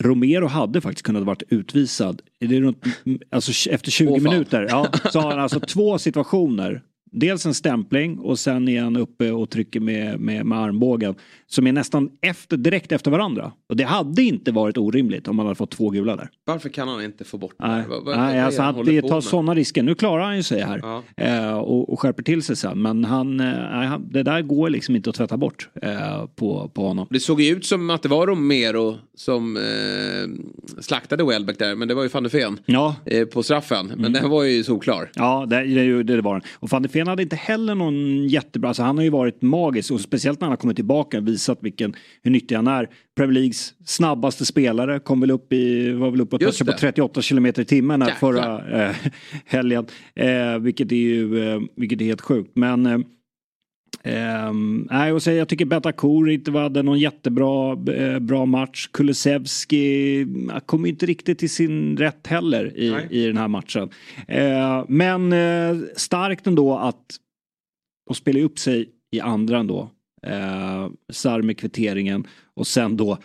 Romero hade faktiskt kunnat varit utvisad. Det är runt, alltså efter 20 Åh, fan. minuter. Ja, så har han alltså [laughs] två situationer. Dels en stämpling och sen är han uppe och trycker med, med, med armbågen. Som är nästan efter, direkt efter varandra. Och det hade inte varit orimligt om man hade fått två gula där. Varför kan han inte få bort det Nej? Vad- vad- Nej alltså han han, tar sådana risker. Nu klarar han ju sig här. Ja. Eh, och, och skärper till sig sen. Men han, eh, han, det där går liksom inte att tvätta bort eh, på, på honom. Det såg ju ut som att det var Romero som eh, slaktade Welbeck där. Men det var ju van de Ven Ja, eh, på straffen. Mm. Men den var ju solklar. Ja, det, det, det var han. Och van de Ven hade inte heller någon jättebra, alltså han har ju varit magisk och speciellt när han har kommit tillbaka visat vilken, hur nyttig han är. Premier Leagues snabbaste spelare kom väl upp i, var väl uppe på det. 38 kilometer i timmen här förra eh, [laughs] helgen. Eh, vilket är ju, eh, vilket är helt sjukt. Men nej, och så, jag tycker Bentancur inte hade någon jättebra eh, bra match. Kulusevski kom inte riktigt till sin rätt heller i, Nej. i den här matchen. Eh, men eh, starkt ändå att de spelar upp sig i andra ändå. Eh, Sarr med kvitteringen och sen då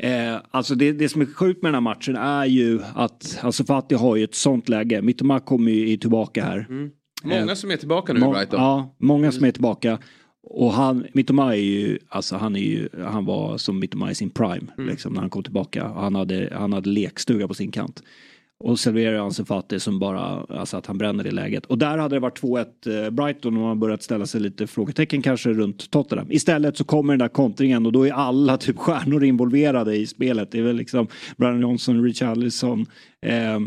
Eh, alltså det, det som är sjukt med den här matchen är ju att alltså Fatih har ju ett sånt läge. Mittoma kommer ju tillbaka här. Mm. Många Eh, som är tillbaka nu i Brighton. Ja, många som är tillbaka. Och han, Mittoma är ju, alltså han är ju, han var som Mittoma i sin prime. Mm. Liksom, när han kom tillbaka. Han hade, han hade lekstuga på sin kant. Och serverar Ansu Fati som bara, alltså att han bränner det läget. Och där hade det varit 2-1 eh, Brighton och man börjat ställa sig lite frågetecken kanske runt Tottenham. Istället så kommer den där kontringen och då är alla typ stjärnor involverade i spelet. Det är väl liksom Brian Johnson, Richarlison, eh,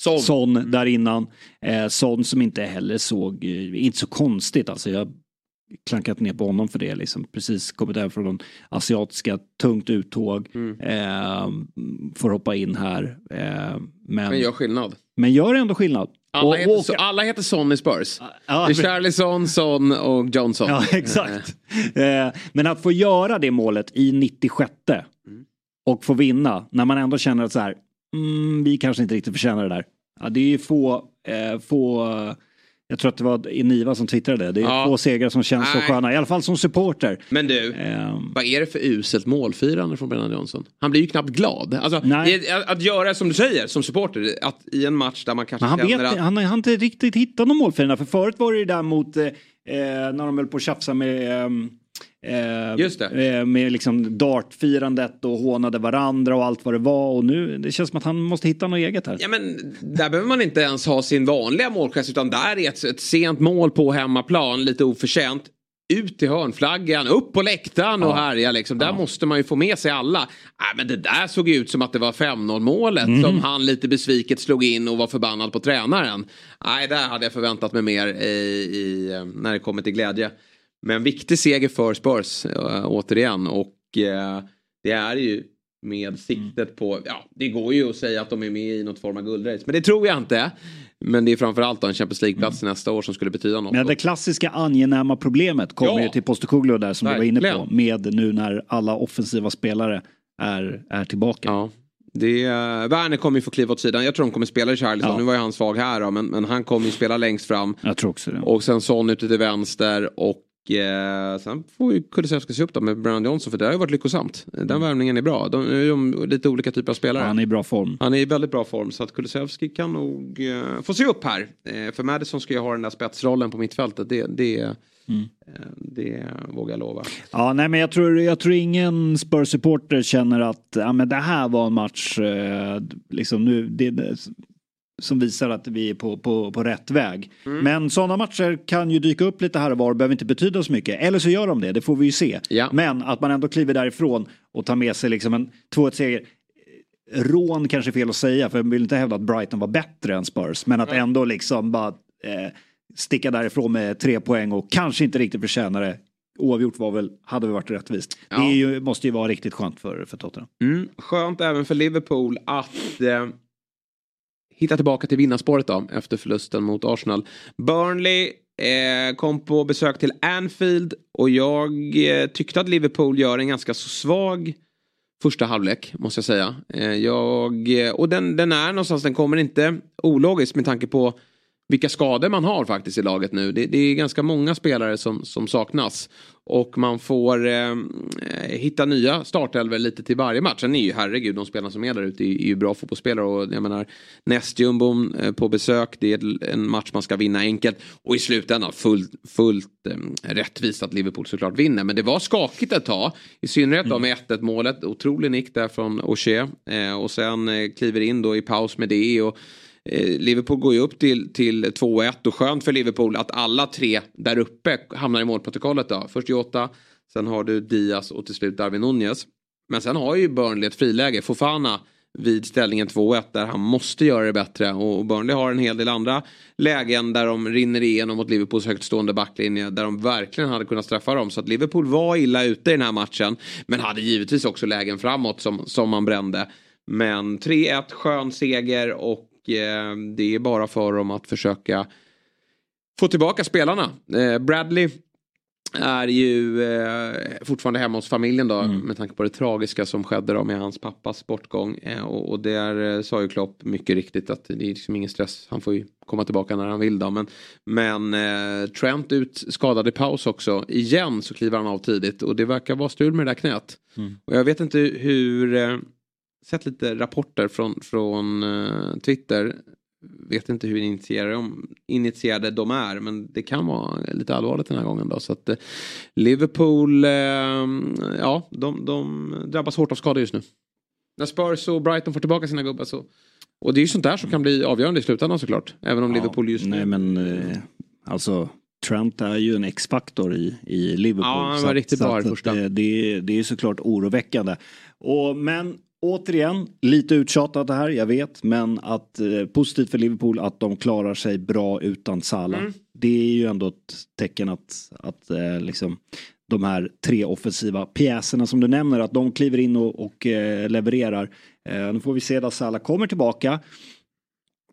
Son. Son där innan. Eh, Son som inte heller såg, eh, inte så konstigt alltså. Jag klankat ner på honom för det liksom. Precis kommit hem från de asiatiska, tungt uttåg. Mm. Eh, får hoppa in här. Eh, men, Men gör skillnad. men gör ändå skillnad. Alla, Och- heter, och- så, alla heter Son i Spurs. Ja, det är Charlison, Son och Johnson. Ja, exakt. Eh, men att få göra det målet i 96 Mm. och få vinna när man ändå känner att så här, mm, vi kanske inte riktigt förtjänar det där. Ja, det är ju få, eh, få jag tror att det var Niva som twittrade det. Är Ja. få segrar som känns så Nej. sköna, i alla fall som supporter. Men du, Ehm, vad är det för uselt målfirande från Brennan Johnson? Han blir ju knappt glad. Alltså, Nej. i- att, att göra som du säger som supporter, att i en match där man kanske Men han, vet, känner att... han, har- han har inte riktigt hittat någon målfirande. För förut var det ju där mot eh, eh, när de höll på att tjafsa med ehm, eh, eh, med liksom dartfirandet och hånade varandra och allt vad det var. Och nu det känns som att han måste hitta något eget här. Ja men där behöver man inte ens ha sin vanliga målgest utan där är ett, ett sent mål på hemmaplan, lite oförtjänt. Ut till hörnflaggan, upp på läktaren och Ja. härja liksom. Där måste man ju få med sig alla. Nej, men det där såg ut som att det var 5-0 målet Mm. som han lite besviket slog in och var förbannad på tränaren. Nej, där hade jag förväntat mig mer i, i, eh, när det kommer till glädje. Men viktig seger för Spurs äh, återigen och äh, det är ju med siktet på, ja det går ju att säga att de är med i något form av guldrace. Men det tror jag inte. Men det är framförallt en Champions League-plats nästa år som skulle betyda något. Men det klassiska angenäma problemet kommer Ja. ju till Postecoglou där som du var inne på. Verkligen. Med nu när alla offensiva spelare är, är tillbaka. Ja. Det, är- Werner kommer ju få kliva åt sidan. Jag tror de kommer spela i Charleston. Ja. Nu var ju han svag här då, men, men han kommer ju spela längst fram. Jag tror också det. Och sen Son ute till vänster och eh, sen får ju Kulusevski se upp då med Brandon Johnson för det har ju varit lyckosamt. Den värvningen är bra. De, de, de, lite olika typer av spelare. Han är i bra form. Han är i väldigt bra form så att Kulusevski kan nog eh, få se upp här. Eh, för Madison ska ju ha den där spetsrollen på mittfältet. Det, det, eh, det vågar jag lova. Ja, nej, men jag tror, jag tror ingen Spurs-supporter känner att ja, men det här var en match eh, liksom nu, det, som visar att vi är på, på, på rätt väg. Mm. Men sådana matcher kan ju dyka upp lite här och var och behöver inte betyda så mycket. Eller så gör de det, det får vi ju se. Ja. Men att man ändå kliver därifrån och tar med sig liksom en 2-1-seger. Rån kanske är fel att säga, för jag vill inte hävda att Brighton var bättre än Spurs. Men att ändå liksom bara eh, sticka därifrån med tre poäng och kanske inte riktigt förtjäna det. Oavgjort var väl, hade väl varit rättvist. Ja. Det ju, måste ju vara riktigt skönt för, för Tottenham. Mm. Skönt även för Liverpool att eh, hitta tillbaka till vinnarspåret då efter förlusten mot Arsenal. Burnley eh, kom på besök till Anfield och jag eh, tyckte att Liverpool gör en ganska så svag första halvlek måste jag säga. Eh, jag, eh, och den, den är någonstans, den kommer inte ologiskt med tanke på vilka skador man har faktiskt i laget nu. Det, det är ganska många spelare som, som saknas. Och man får eh, eh, hitta nya startelver lite till varje match. Sen är ju herregud de spelarna som är där ute är, är ju bra fotbollsspelare. Och jag menar nästjumbon eh, på besök. Det är en match man ska vinna enkelt. Och i slutändan fullt, fullt eh, rättvist att Liverpool såklart vinner. Men det var skakigt ett tag. I synnerhet då med 1-1 målet. Otrolig nick där från O'Shea. Eh, och sen eh, kliver in då i paus med det. Och Eh, Liverpool går ju upp till, till 2-1 och skönt för Liverpool att alla tre där uppe hamnar i målprotokollet då. Först Jota, sen har du Diaz och till slut Darwin Nunez. Men sen har ju Burnley ett friläge, Fofana vid ställningen 2-1 där han måste göra det bättre och Burnley har en hel del andra lägen där de rinner igenom mot Liverpools högt stående backlinje där de verkligen hade kunnat straffa dem så att Liverpool var illa ute i den här matchen men hade givetvis också lägen framåt som, som man brände. Men 3-1 skön seger och det är bara för dem att försöka få tillbaka spelarna. Eh, Bradley är ju eh, fortfarande hemma hos familjen då med tanke på det tragiska som skedde då med hans pappas bortgång. Eh, och, och där eh, sa ju Klopp mycket riktigt att det är liksom ingen stress. Han får ju komma tillbaka när han vill då. Men, men eh, Trent ut skadad i paus också. Igen så kliver han av tidigt och det verkar vara stul med det där knät. Och jag vet inte hur, eh, sett lite rapporter från, från eh, Twitter. Vet inte hur initierade de, initierade de är men det kan vara lite allvarligt den här gången då. Så att eh, Liverpool, eh, ja de, de drabbas hårt av skador just nu. När Spurs och Brighton får tillbaka sina gubbar så. Och det är ju sånt där som kan bli avgörande i slutändan såklart. Även om Liverpool just nu. Nej men alltså Trent är ju en X-faktor i, i Liverpool. Ja, han Så var att- riktigt så bra att första. Det, det, det är såklart oroväckande. Och, men återigen, lite uttjatat det här, jag vet. Men att eh, positivt för Liverpool att de klarar sig bra utan Salah. Mm. Det är ju ändå ett tecken att, att eh, liksom, de här tre offensiva pjäserna som du nämner, att de kliver in och, och eh, levererar. Eh, nu får vi se när Salah kommer tillbaka.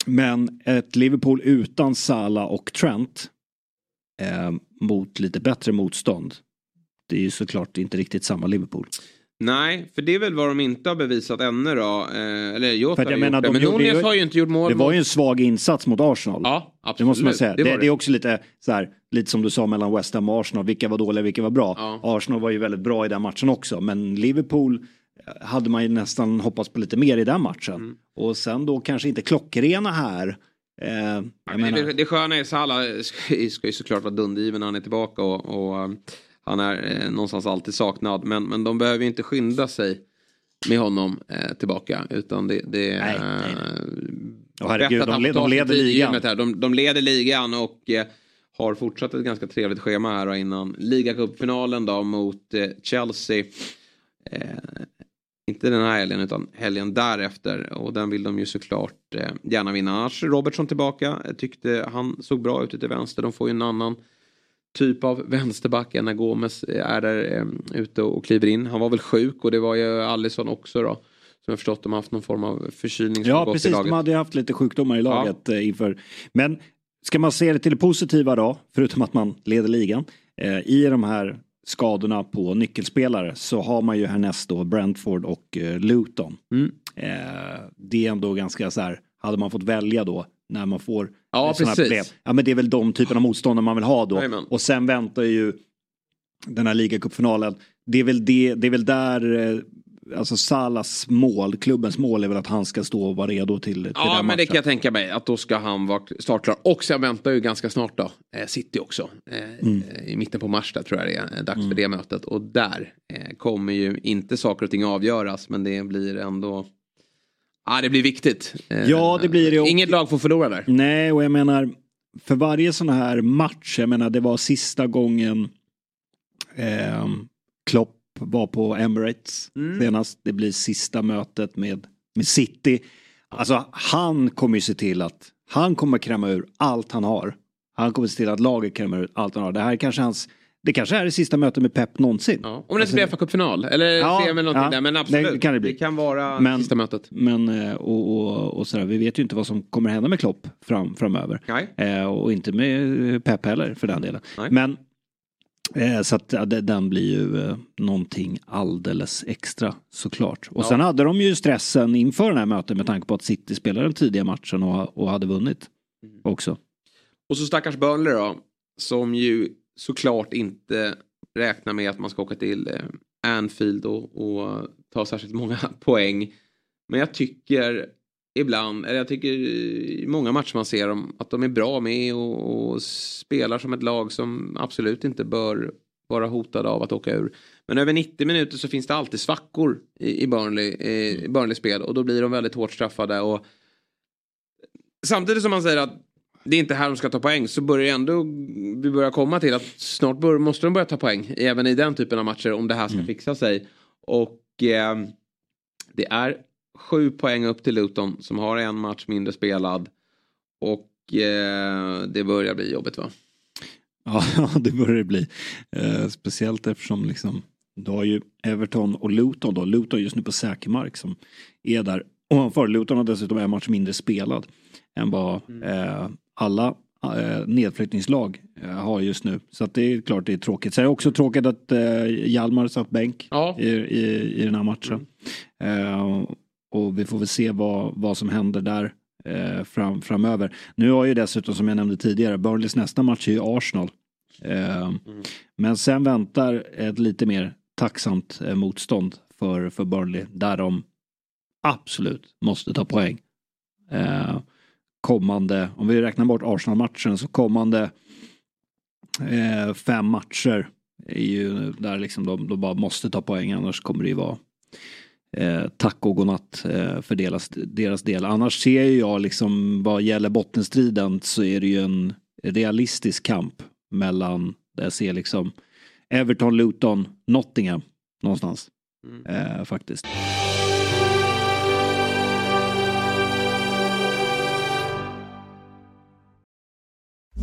Men ett Liverpool utan Salah och Trent eh, mot lite bättre motstånd. Det är ju såklart inte riktigt samma Liverpool. Nej, för det är väl vad de inte har bevisat ännu då. Eh, eller Jota att har jag gjort menar, det. de Men Nunez har ju inte gjort mål. Det var ju en svag insats mot Arsenal. Ja, absolut. Det måste man säga. Det Det, var det, är också lite så här, lite som du sa mellan West Ham och Arsenal. Vilka var dåliga, vilka var bra. Ja. Arsenal var ju väldigt bra i den matchen också. Men Liverpool eh, hade man ju nästan hoppats på lite mer i den matchen. Mm. Och sen då kanske inte klockrena här. Eh, menar, det, det sköna är Salah ska, ska ju såklart vara dundergiven när han är tillbaka och, och um, han är eh, någonstans alltid saknad. Men, men de behöver inte skynda sig med honom eh, tillbaka utan det, det är Nej, nej, eh, Och herregud, att de de leder ligan. Här. De, de leder ligan och eh, har fortsatt ett ganska trevligt schema här då innan ligacupfinalen då mot eh, Chelsea. Eh, inte den här helgen utan helgen därefter. Och den vill de ju såklart eh, gärna vinna. Annars Robertson tillbaka. Tyckte han såg bra ut ute till vänster. De får ju en annan typ av vänsterback än när Gomes är där eh, ute och kliver in. Han var väl sjuk och det var ju Alisson också då. Som jag förstått de har haft någon form av förkylning Ja, precis. De hade haft lite sjukdomar i laget eh, inför. Men ska man se det till det positiva då, förutom att man leder ligan. Eh, I de här skadorna på nyckelspelare så har man ju härnäst då Brentford och eh, Luton. Mm. Eh, det är ändå ganska så här, hade man fått välja då när man får Ja, eh, precis. problem. Ja, men det är väl de typerna av motståndare man vill ha då. Jajamän. Och sen väntar ju den här ligacupfinalen. Det är väl, det, det är väl där eh, Alltså Salas mål, klubbens mål är väl att han ska stå och vara redo till, till Ja, men det kan jag tänka mig. Att då ska han vara startklar. Och sen väntar ju ganska snart då eh, City också. Mm. I mitten på mars där tror jag det är dags för det mötet. Och där kommer ju inte saker och ting avgöras. Men det blir ändå... Ja, det blir viktigt. Eh, Ja, det blir det. Och- Inget lag får förlora där. Nej, och jag menar för varje sån här match, jag menar det var sista gången eh, Klopp var på Emirates Mm. senast. Det blir sista mötet med, med City. Alltså han kommer ju se till att han kommer kräma ur allt han har. Han kommer se till att laget krämar ur allt han har. Det här är kanske hans, det kanske är det sista mötet med Pep någonsin. Ja. Om det inte blir FA-cupfinal. Eller Ja, CM eller någonting ja, där. Men absolut. det kan det bli. kan vara Men- sista mötet. Men eh, och, och, och sådär, vi vet ju inte vad som kommer hända med Klopp fram, framöver. Eh, och inte med Pep heller för den delen. Nej. Men eh, så att ja, det- den blir ju eh, någonting alldeles extra såklart. Och Ja. sen hade de ju stressen inför den här mötet med tanke på att City spelade den tidiga matchen och, och hade vunnit Mm. också. Och så stackars Burnley då. Som ju såklart inte räknar med att man ska åka till eh, Anfield och, och ta särskilt många [laughs] poäng. Men jag tycker ibland, eller jag tycker i många matcher man ser dem, att de är bra med och, och spelar som ett lag som absolut inte bör vara hotade av att åka ur. Men över 90 minuter så finns det alltid svackor i, i Burnley, i Burnley spel och då blir de väldigt hårt straffade. Och samtidigt som man säger att det är inte här de ska ta poäng så börjar ändå vi börjar komma till att snart bör, måste de börja ta poäng även i den typen av matcher om det här ska fixa sig. Och eh, det är sju poäng upp till Luton som har en match mindre spelad. Och eh, det börjar bli jobbigt va? [laughs] Ja, det börjar det bli. Eh, speciellt eftersom liksom, du har ju Everton och Luton då. Luton just nu på säker mark som är där ovanför. Luton har dessutom en match mindre spelad än vad Mm. eh, alla eh, nedflyttningslag eh, har just nu. Så att det är klart det är tråkigt. Så är det också tråkigt att eh, Hjalmar satt bänk Ja. i, i, i den här matchen. Eh, och vi får väl se vad, vad som händer där fram, framöver. Nu har ju dessutom som jag nämnde tidigare, Burnleys nästa match är ju Arsenal. Eh, Men sen väntar ett lite mer tacksamt motstånd för, för Burnley där de absolut måste ta poäng. Eh, kommande, om vi räknar bort Arsenal-matchen, så kommande eh, fem matcher är ju där liksom de, de bara måste ta poäng annars kommer det ju vara eh, tack och godnatt eh, för deras, deras del. Annars ser ju jag liksom vad gäller bottenstriden så är det ju en realistisk kamp mellan, där jag ser liksom Everton, Luton, Nottingham någonstans. Eh, faktiskt.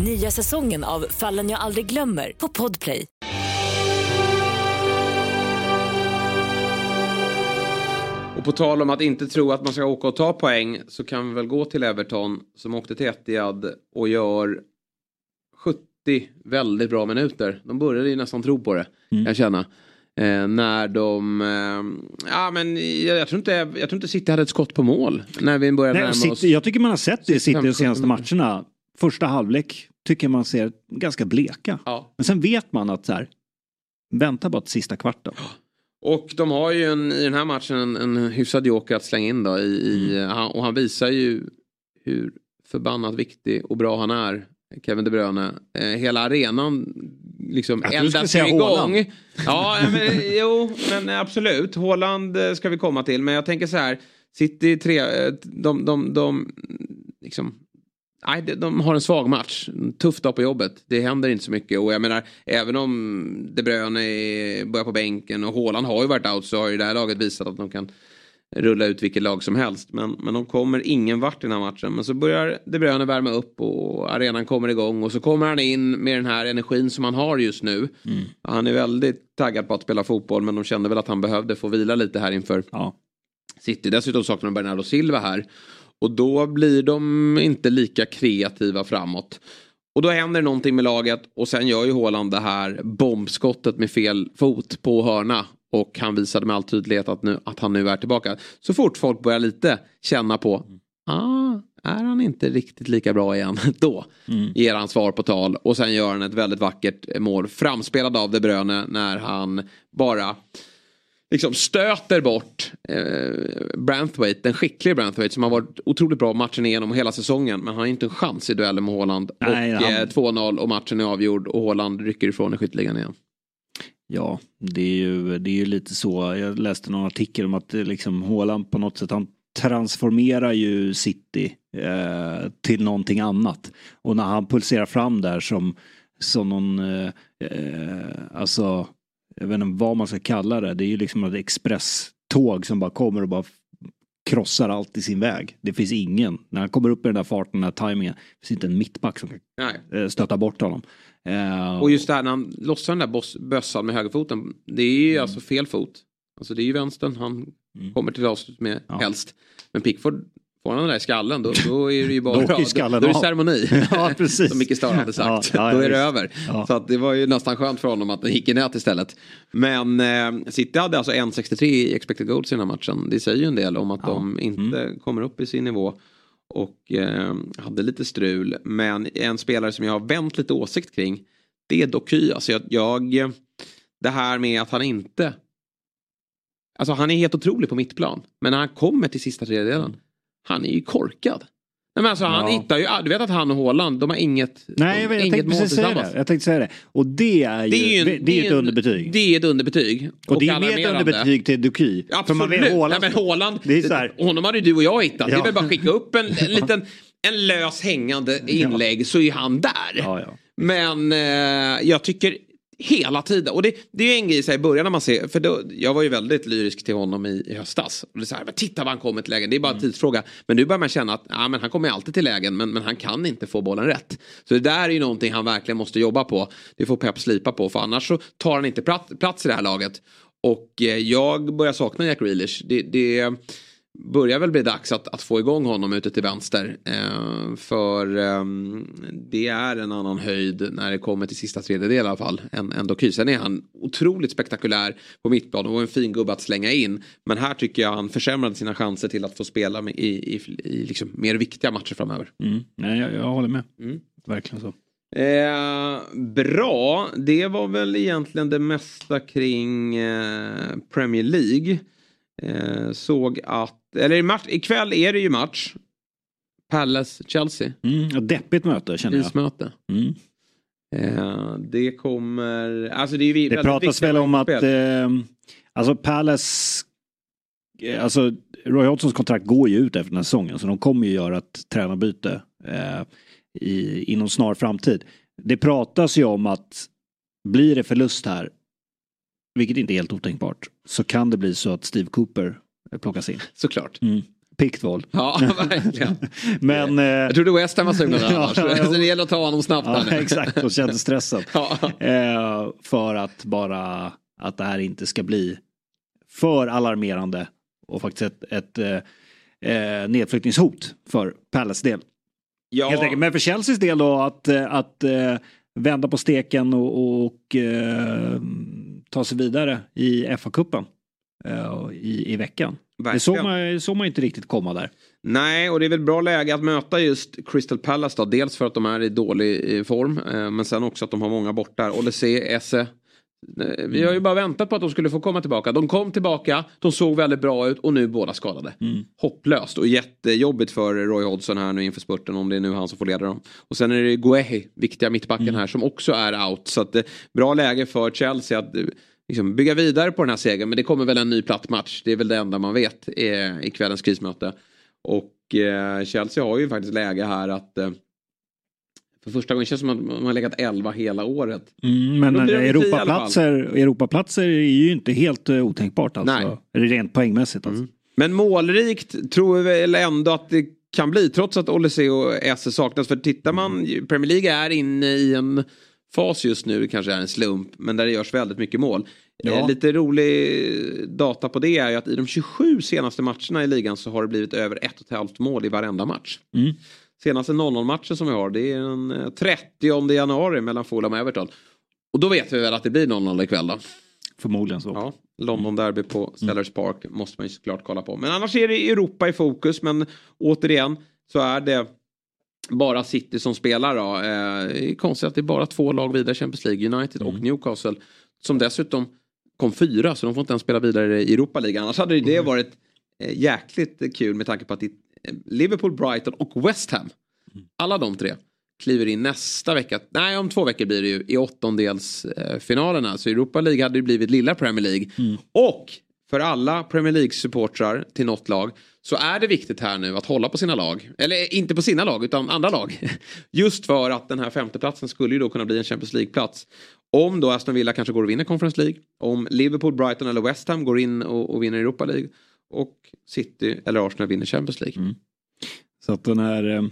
Nya säsongen av Fallen jag aldrig glömmer på Podplay. Och på tal om att inte tro att man ska åka och ta poäng så kan vi väl gå till Everton som åkte till Etihad och gör 70 väldigt bra minuter. De började ju nästan tro på det, Mm. jag känna. Eh, när de... Eh, ja men jag, jag, tror inte, jag tror inte City hade ett skott på mål när vi började Nej, närma City, oss. jag tycker man har sett det i City de 55, senaste matcherna. Första halvlek tycker man ser ganska bleka. Ja. Men sen vet man att så här, vänta bara till sista kvarten. Och de har ju en, i den här matchen en, en hyfsad joker att slänga in då. I, i, Mm. han, och han visar ju hur förbannat viktig och bra han är. Kevin De Bruyne. Eh, hela arenan liksom eldas igång. Haaland. Ja, men, jo, men absolut. Håland eh, ska vi komma till. Men jag tänker så här. City tre, eh, de, de, de, liksom, nej, de, har en svag match. En tuff dag på jobbet. Det händer inte så mycket. Och jag menar, även om De Bruyne börjar på bänken och Haaland har ju varit out så har ju det här laget visat att de kan rulla ut vilket lag som helst. Men, men de kommer ingen vart i den här matchen. Men så börjar De Bruyne värma upp och arenan kommer igång. Och så kommer han in med den här energin som han har just nu. Han är väldigt taggad på att spela fotboll men de kände väl att han behövde få vila lite här inför Ja. City. Dessutom saknar de Bernardo Silva här. Och då blir de inte lika kreativa framåt. Och då händer någonting med laget och sen gör ju Haaland det här bombskottet med fel fot på hörna. Och han visade med all tydlighet att, nu, att han nu är tillbaka. Så fort folk börjar lite känna på, ah, är han inte riktigt lika bra igen? [laughs] Då ger han svar på tal och sen gör han ett väldigt vackert mål. Framspelad av De Bruyne när han bara liksom stöter bort eh, Branthwaite, den skickliga Branthwaite som har varit otroligt bra matchen igenom hela säsongen. Men han har inte en chans i duellen med Haaland. Nej, och han- eh, 2-0 och matchen är avgjord och Haaland rycker ifrån i skytteligan igen. Ja, det är, ju, det är ju lite så. Jag läste någon artikel om att det liksom Haaland på något sätt han transformerar ju City eh, till någonting annat. Och när han pulserar fram där som, som någon, eh, eh, alltså, jag vet inte vad man ska kalla det. Det är ju liksom ett expresståg som bara kommer och bara krossar allt i sin väg. Det finns ingen, när han kommer upp i den där farten, den där tajmingen, det finns inte en mittback som kan Nej. eh, stöta bort honom. Eh, Och just där när han lossar den där boss, bössan med högerfoten. Det är ju alltså fel fot. Alltså det är ju vänstern han kommer till avslut med Ja. helst. Men Pickford får han den där i skallen då, då är det ju bara Då skallen då är det ceremoni. [laughs] Ja, [laughs] precis. Som Micke Stara hade sagt. Ja, ja, då är det över. Ja. Så att det var ju nästan skönt för honom att den gick i nät istället. Men eh, City hade alltså 1,63 i expected goals i den här matchen. Det säger ju en del om att de inte Mm. kommer upp i sin nivå. Och eh, hade lite strul. Men en spelare som jag har vänt lite åsikt kring. Det är Doky. Alltså jag, jag, det här med att han inte... Alltså han är helt otrolig på mittplan. Men när han kommer till sista tredjedelen. Han är ju korkad. Nej, men alltså, Han Ja. hittar ju, du vet att han och Haaland, de har inget, Nej, jag, vet, jag inget mål tillsammans. det. Jag tänkte säga det. Och det är ju, Det är en- det, är ett en- underbetyg. Det är ett underbetyg. och det är mer ett underbetyg till Duky. Absolut. Man vet, Nej, men Haaland, Det är så här- honom hade ju du och jag hittat. Det är Ja. väl bara att skicka upp en, en [laughs] liten en lös hängande inlägg så är han där. Ja, ja. Men eh, jag tycker hela tiden. Och det, det är en grej så här, i början när man ser, för då, jag var ju väldigt lyrisk till honom i, i höstas. Och det är så här, titta vad han kommer till lägen, det är bara en tidsfråga. Men nu börjar man känna att ja, men han kommer alltid till lägen, men, men han kan inte få bollen rätt. Så det där är ju någonting han verkligen måste jobba på. Det får Pep slipa på, för annars så tar han inte plats, plats i det här laget. Och eh, jag börjar sakna Jack Grealish. Det, det börjar väl bli dags att, att få igång honom ute till vänster. Eh, för eh, det är en annan höjd när det kommer till sista tredjedel i alla fall. Än, än Doky. Sen är han otroligt spektakulär på mittplan och en fin gubbe att slänga in. Men här tycker jag han försämrade sina chanser till att få spela med, i, i, i liksom mer viktiga matcher framöver. Mm. Nej, jag, jag håller med. Mm. Verkligen så. Eh, bra, det var väl egentligen det mesta kring eh, Premier League. Eh, såg att, eller i match, ikväll är det ju match. Palace-Chelsea. Mm, ett deppigt möte känner jag. Krismöte. Mm. Eh, det kommer, alltså det är ju Det väldigt pratas väl om att eh, alltså Palace, eh, alltså Roy Hodgsons kontrakt går ju ut efter den här säsongen så de kommer ju göra ett tränarbyte eh, i, inom snar framtid. Det pratas ju om att blir det förlust här, vilket inte är helt otänkbart, så kan det bli så att Steve Cooper plockas in. Såklart. Mm. Pikt val. Ja, [laughs] verkligen. [laughs] Men... Eh, Jag trodde West Ham var sugna [laughs] Ja, annars. ja, Så det gäller att ta honom snabbt Ja, här exakt, och kände stressad. Ja. Eh, för att bara att det här inte ska bli för alarmerande och faktiskt ett, ett eh, eh, nedflyttningshot för Palace del. Ja. Helt enkelt. Men för Chelseas del då att, eh, att eh, vända på steken och, och eh, ta sig vidare i FA-cupen eh, i, i veckan. Det såg Verkligen. man, såg man inte riktigt komma där. Nej, och det är väl bra läge att möta just Crystal Palace då. Dels för att de är i dålig eh, form, eh, men sen också att de har många borta. Olise, Esse. Eh, Vi har ju bara väntat på att de skulle få komma tillbaka. De kom tillbaka, de såg väldigt bra ut och nu är båda skadade. Hopplöst och jättejobbigt för Roy Hodgson här nu inför spurten om det är nu han som får leda dem. Och sen är det Guehi, viktiga mittbacken här, som också är out. Så att, eh, bra läge för Chelsea att eh, liksom, bygga vidare på den här segern. Men det kommer väl en ny platt match. Det är väl det enda man vet eh, i kvällens krismöte. Och eh, Chelsea har ju faktiskt läge här att eh, för första gången känns det som att man har legat 11 hela året. Mm, men Europaplatser, Europaplatser är ju inte helt uh, otänkbart alltså. Nej. Eller rent poängmässigt alltså. Men målrikt tror vi väl ändå att det kan bli trots att Olise och Esse saknas. För tittar man, Premier League är inne i en fas just nu, kanske är en slump, men där det görs väldigt mycket mål. Ja. Eh, lite rolig data på det är ju att i de 27 senaste matcherna i ligan så har det blivit över ett och ett halvt mål i varenda match. Mm. Senaste 0-0-matchen som vi har det är den eh, 30 januari mellan Fulham och Everton. Och då vet vi väl att det blir 0-0 ikväll då. Förmodligen så. Ja, London Derby på Sellers Park måste man ju såklart kolla på. Men annars är det Europa i fokus. Men återigen så är det bara City som spelar då. Eh, konstigt att det är bara två lag vidare i Champions League. United och Newcastle. Som dessutom kom fyra så de får inte ens spela vidare i Europa League. Annars hade det varit eh, jäkligt kul med tanke på att det är Liverpool, Brighton och West Ham. Alla de tre kliver in nästa vecka. Nej, om två veckor blir det ju i åttondelsfinalerna. Så Europa League hade ju blivit lilla Premier League. Och för alla Premier League-supportrar till något lag så är det viktigt här nu att hålla på sina lag. Eller eh, inte på sina lag utan andra lag. [laughs] Just för att den här femteplatsen skulle ju då kunna bli en Champions League-plats. Om då Aston Villa kanske går och vinner Conference League. Om Liverpool, Brighton eller West Ham går in och, och vinner Europa League. Och City eller Arsenal vinner Champions League. Så att den här eh,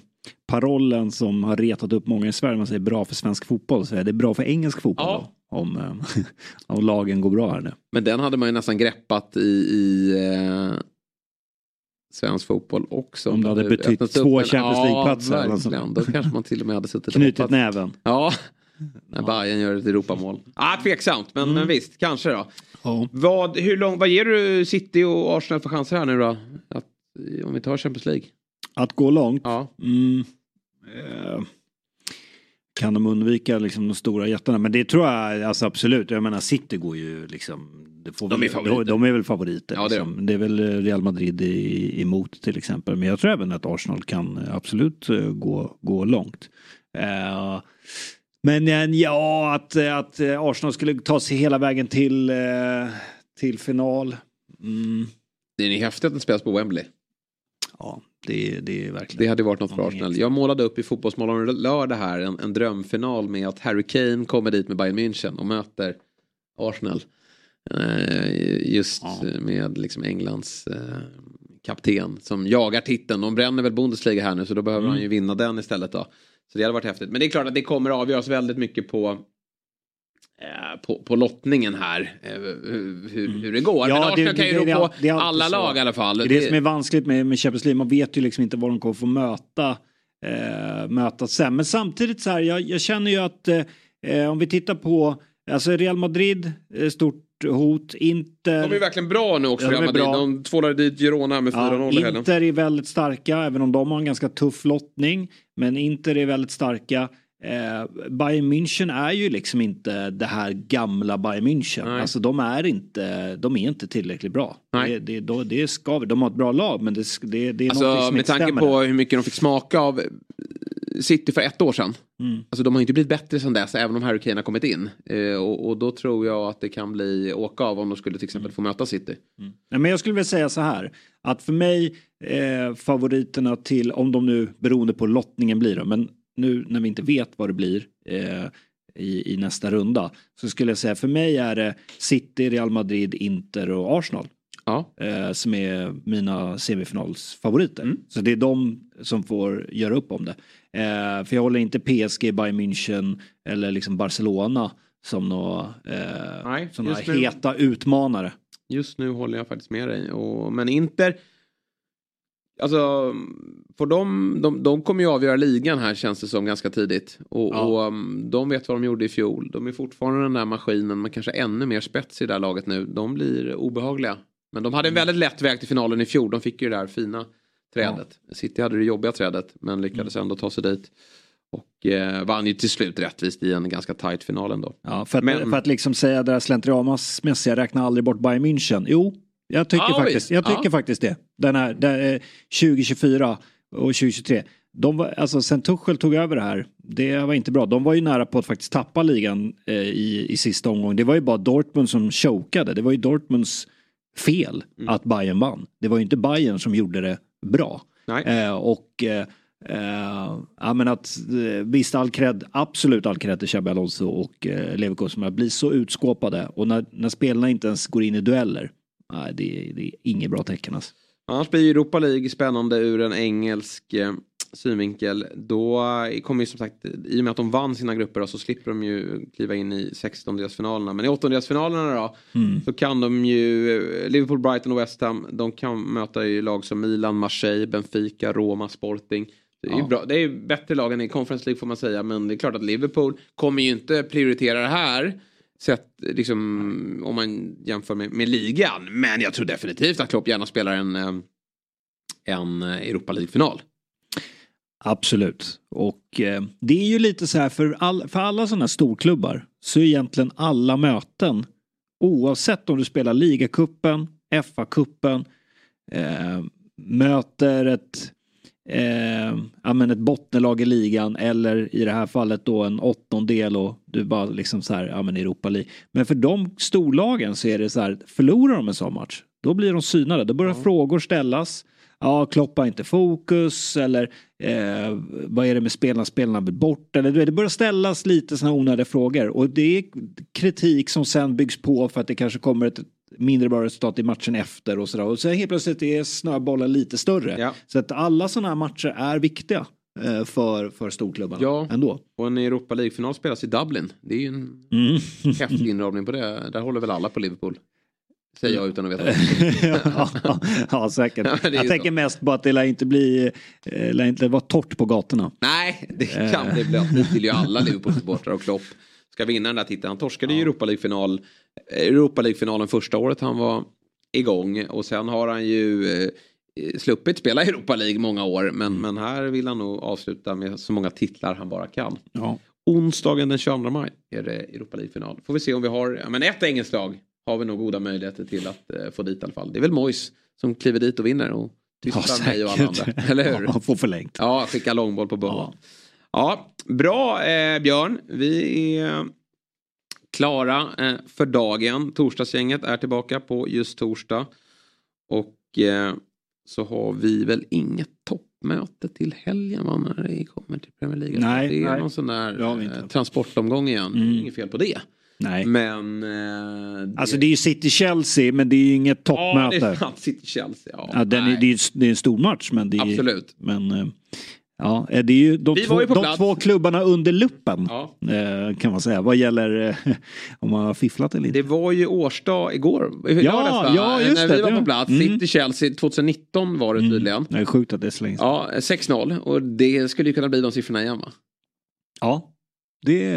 parollen som har retat upp många i Sverige, man säger bra för svensk fotboll, så är det bra för engelsk fotboll Ja. då, om, eh, [laughs] om lagen går bra här nu. Men den hade man ju nästan greppat i, i eh, svensk fotboll också. Om det hade betytt två Champions League-platser Ja, verkligen. Då kanske man till och med hade suttit och Knutit näven. Ja, när Bayern gör ett Europamål. Ah, tveksamt, men, men visst, kanske då. Ja. Vad, hur lång, vad ger du City och Arsenal för chanser här nu då? Att, om vi tar Champions League. Att gå långt? Ja. Mm, eh, kan de undvika liksom de stora jättarna? Men det tror jag alltså absolut. Jag menar City går ju liksom. Det får De väl, är favoriter. De, är väl favoriter. Ja, det är de. liksom. det är väl Real Madrid i, emot till exempel. Men jag tror även att Arsenal kan absolut eh, gå, gå långt. Eh, men eh, ja, att, att eh, Arsenal skulle ta sig hela vägen till, eh, till final. Mm. Det är häftigt att det spelas på Wembley. Ja, det, det är verkligen. Det hade varit något för Arsenal. Jag målade upp i Fotbollsmorgon lördag här en, en drömfinal med att Harry Kane kommer dit med Bayern München och möter Arsenal. Eh, just Ja. med liksom Englands eh, kapten som jagar titeln. De bränner väl Bundesliga här nu så då behöver Mm. han ju vinna den istället då. Så det hade varit häftigt. Men det är klart att det kommer avgöras väldigt mycket på eh, på, på lottningen här, eh, hur, hur, det går. Mm. Ja, Men Arsenal det- kan ju det- rå det på det alltid alla så. lag i alla fall. Det är det som är vanskligt med, med Champions League. Man vet ju liksom inte vad de kommer få möta, eh, möta sen. Men samtidigt så här, jag, jag känner ju att eh, om vi tittar på alltså Real Madrid, eh, stort hot, Inter. De är verkligen bra nu också, Ja, de är bra. De tvålade dit Girona med 4-0 i Ja. Inter är väldigt starka, även om de har en ganska tuff lottning. Men Inter är väldigt starka. Eh, Bayern München är ju liksom inte det här gamla Bayern München. Nej. Alltså de är inte, de är inte tillräckligt bra. Nej. Det, det, det ska. De har ett bra lag men det, det, det är Alltså som med tanke på där. hur mycket de fick smaka av City för ett år sedan. Mm. Alltså de har inte blivit bättre sedan dess även om Harry Kane har kommit in. Eh, och, och då tror jag att det kan bli åka av om de skulle till exempel få möta City. Nej, men jag skulle vilja säga så här. Att för mig, eh, favoriterna till, om de nu beroende på lottningen blir då, men nu när vi inte vet vad det blir eh, i, i nästa runda. Så skulle jag säga för mig är det City, Real Madrid, Inter och Arsenal. Ja. Eh, som är mina semifinalsfavoriter. Så det är de som får göra upp om det. Eh, för jag håller inte PSG, Bayern München eller liksom Barcelona som några, eh, Nej, som några nu- heta utmanare. Just nu håller jag faktiskt med dig. Och, men Inter, alltså för de, de, de kommer ju avgöra ligan här känns det som ganska tidigt. Och, Ja. och um, de vet vad de gjorde i fjol. De är fortfarande den där maskinen men kanske ännu mer spets i det här laget nu. De blir obehagliga. Men de hade en väldigt lätt väg till finalen i fjol. De fick ju det där fina trädet. City hade det jobbiga trädet men lyckades ändå ta sig dit. Och eh, vann ju till slut rättvist i en ganska tight final ändå. Ja, för, att, Men- för att liksom säga det där slentrianmässiga, räkna aldrig bort Bayern München. Jo, jag tycker, Ja, faktiskt, jag tycker Ja. faktiskt det. Den här, den, eh, 2024 och 2023. De var, alltså sen Tuchel tog över det här, det var inte bra. De var ju nära på att faktiskt tappa ligan eh, i, i sista omgången. Det var ju bara Dortmund som chokade. Det var ju Dortmunds fel Mm. att Bayern vann. Det var ju inte Bayern som gjorde det bra. Eh, och eh, eh, ja, men att eh, visst all cred, absolut all cred till Xabi Alonso och eh, Leverkusen som blir så utskåpade och när, när spelarna inte ens går in i dueller. Nej, det, är- det är inget bra tecken alltså. Annars blir Europa League spännande ur en engelsk eh, synvinkel. Då kommer ju som sagt, i och med att de vann sina grupper då, så slipper de ju kliva in i 16-delsfinalerna. Men i åttondelsfinalerna då så kan de ju, Liverpool, Brighton och West Ham, de kan möta ju lag som Milan, Marseille, Benfica, Roma, Sporting. Det är Ja. bra, det är bättre lag än i Conference League får man säga. Men det är klart att Liverpool kommer ju inte prioritera det här. Sett, liksom, om man jämför med, med ligan. Men jag tror definitivt att Klopp gärna spelar en, eh, en Europa League-final. Absolut. Och eh, det är ju lite så här för, all, för alla sådana här storklubbar så är egentligen alla möten oavsett om du spelar ligacupen, FA-cupen, eh, möter ett, eh, ja, men ett bottenlag i ligan eller i det här fallet då en åttondel och du bara liksom så här, ja men Europa League. Men för de storlagen så är det så här, förlorar de en sån match, då blir de synade. Då börjar frågor ställas. Ja, Klopp har inte fokus eller eh, vad är det med spelarna, spelarna vill bort eller det börjar ställas lite sådana onödiga frågor och det är kritik som sen byggs på för att det kanske kommer ett mindre bra resultat i matchen efter och sådär och så helt plötsligt är snöbollen lite större. Ja. Så att alla sådana här matcher är viktiga eh, för, för storklubbarna Ja. ändå. Och en Europa League-final spelas i Dublin. Det är ju en Mm. häftig inramning på det. Där håller väl alla på Liverpool. Säger jag utan att veta. ja, [laughs] ja, säkert. [laughs] Ja, Jag tänker så. mest på att det lär inte bli, eh, lär inte vara torrt på gatorna. Nej, det kan det bli. Det vill ju alla Liverpool-supportrar och Klopp ska vinna den där titeln. Han torskade ju Europa League-final, Europa League-finalen första året han var igång och sen har han ju eh, sluppit spela Europa League många år men, men här vill han nog avsluta med så många titlar han bara kan. Ja. Onsdagen den 22 maj är det Europa League-final. Får vi se om vi har, ja, men ett engelskt lag har vi nog goda möjligheter till att eh, få dit i alla fall. Det är väl Moyes som kliver dit och vinner och tystar mig och alla andra. Eller hur? [laughs] Ja, får förlängt. Ja, skicka långboll på bollen. Ja. Ja. bra eh, Björn. Vi är klara eh, för dagen. Torsdagsgänget är tillbaka på just torsdag. Och eh, så har vi väl inget toppmöte till helgen va, när det kommer till Premier League. Nej, det är nej. någon sån där eh, transportomgång igen. Mm. Inget fel på det. Nej. Men... Eh, Alltså det är ju City-Chelsea men det är ju inget Ja, toppmöte. det är City-Chelsea. Ja, Ja, den är, det, är, det är en stor match men det är Absolut. Men eh, ja, eh, det är ju de, två, ju de två klubbarna under luppen. Ja. eh, Kan man säga. Vad gäller eh, [laughs] om man har fifflat eller inte. Det var ju årsdag igår. Ja, ja, just När det, vi var det- på plats. mm. City-Chelsea 2019 var det tydligen. Det är sjukt att det är så länge sedan. Ja, 6-0. Och det skulle ju kunna bli de siffrorna igen va? Ja. Det,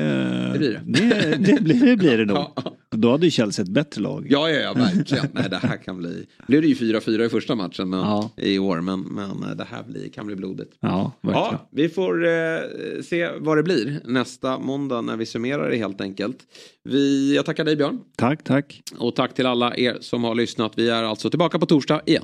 Det blir det. Det, det, blir, det blir det nog. [laughs] Ja. Då hade ju Chelsea ett bättre lag. Ja, ja, ja, verkligen. Nej, det här kan bli... blev det ju 4-4 i första matchen men, Ja. i år, men, men det här blir, kan bli blodigt. Ja, verkligen. Ja, vi får eh, se vad det blir nästa måndag när vi summerar det helt enkelt. Vi, jag tackar dig Björn Tack, tack. och tack till alla er som har lyssnat. Vi är alltså tillbaka på torsdag igen.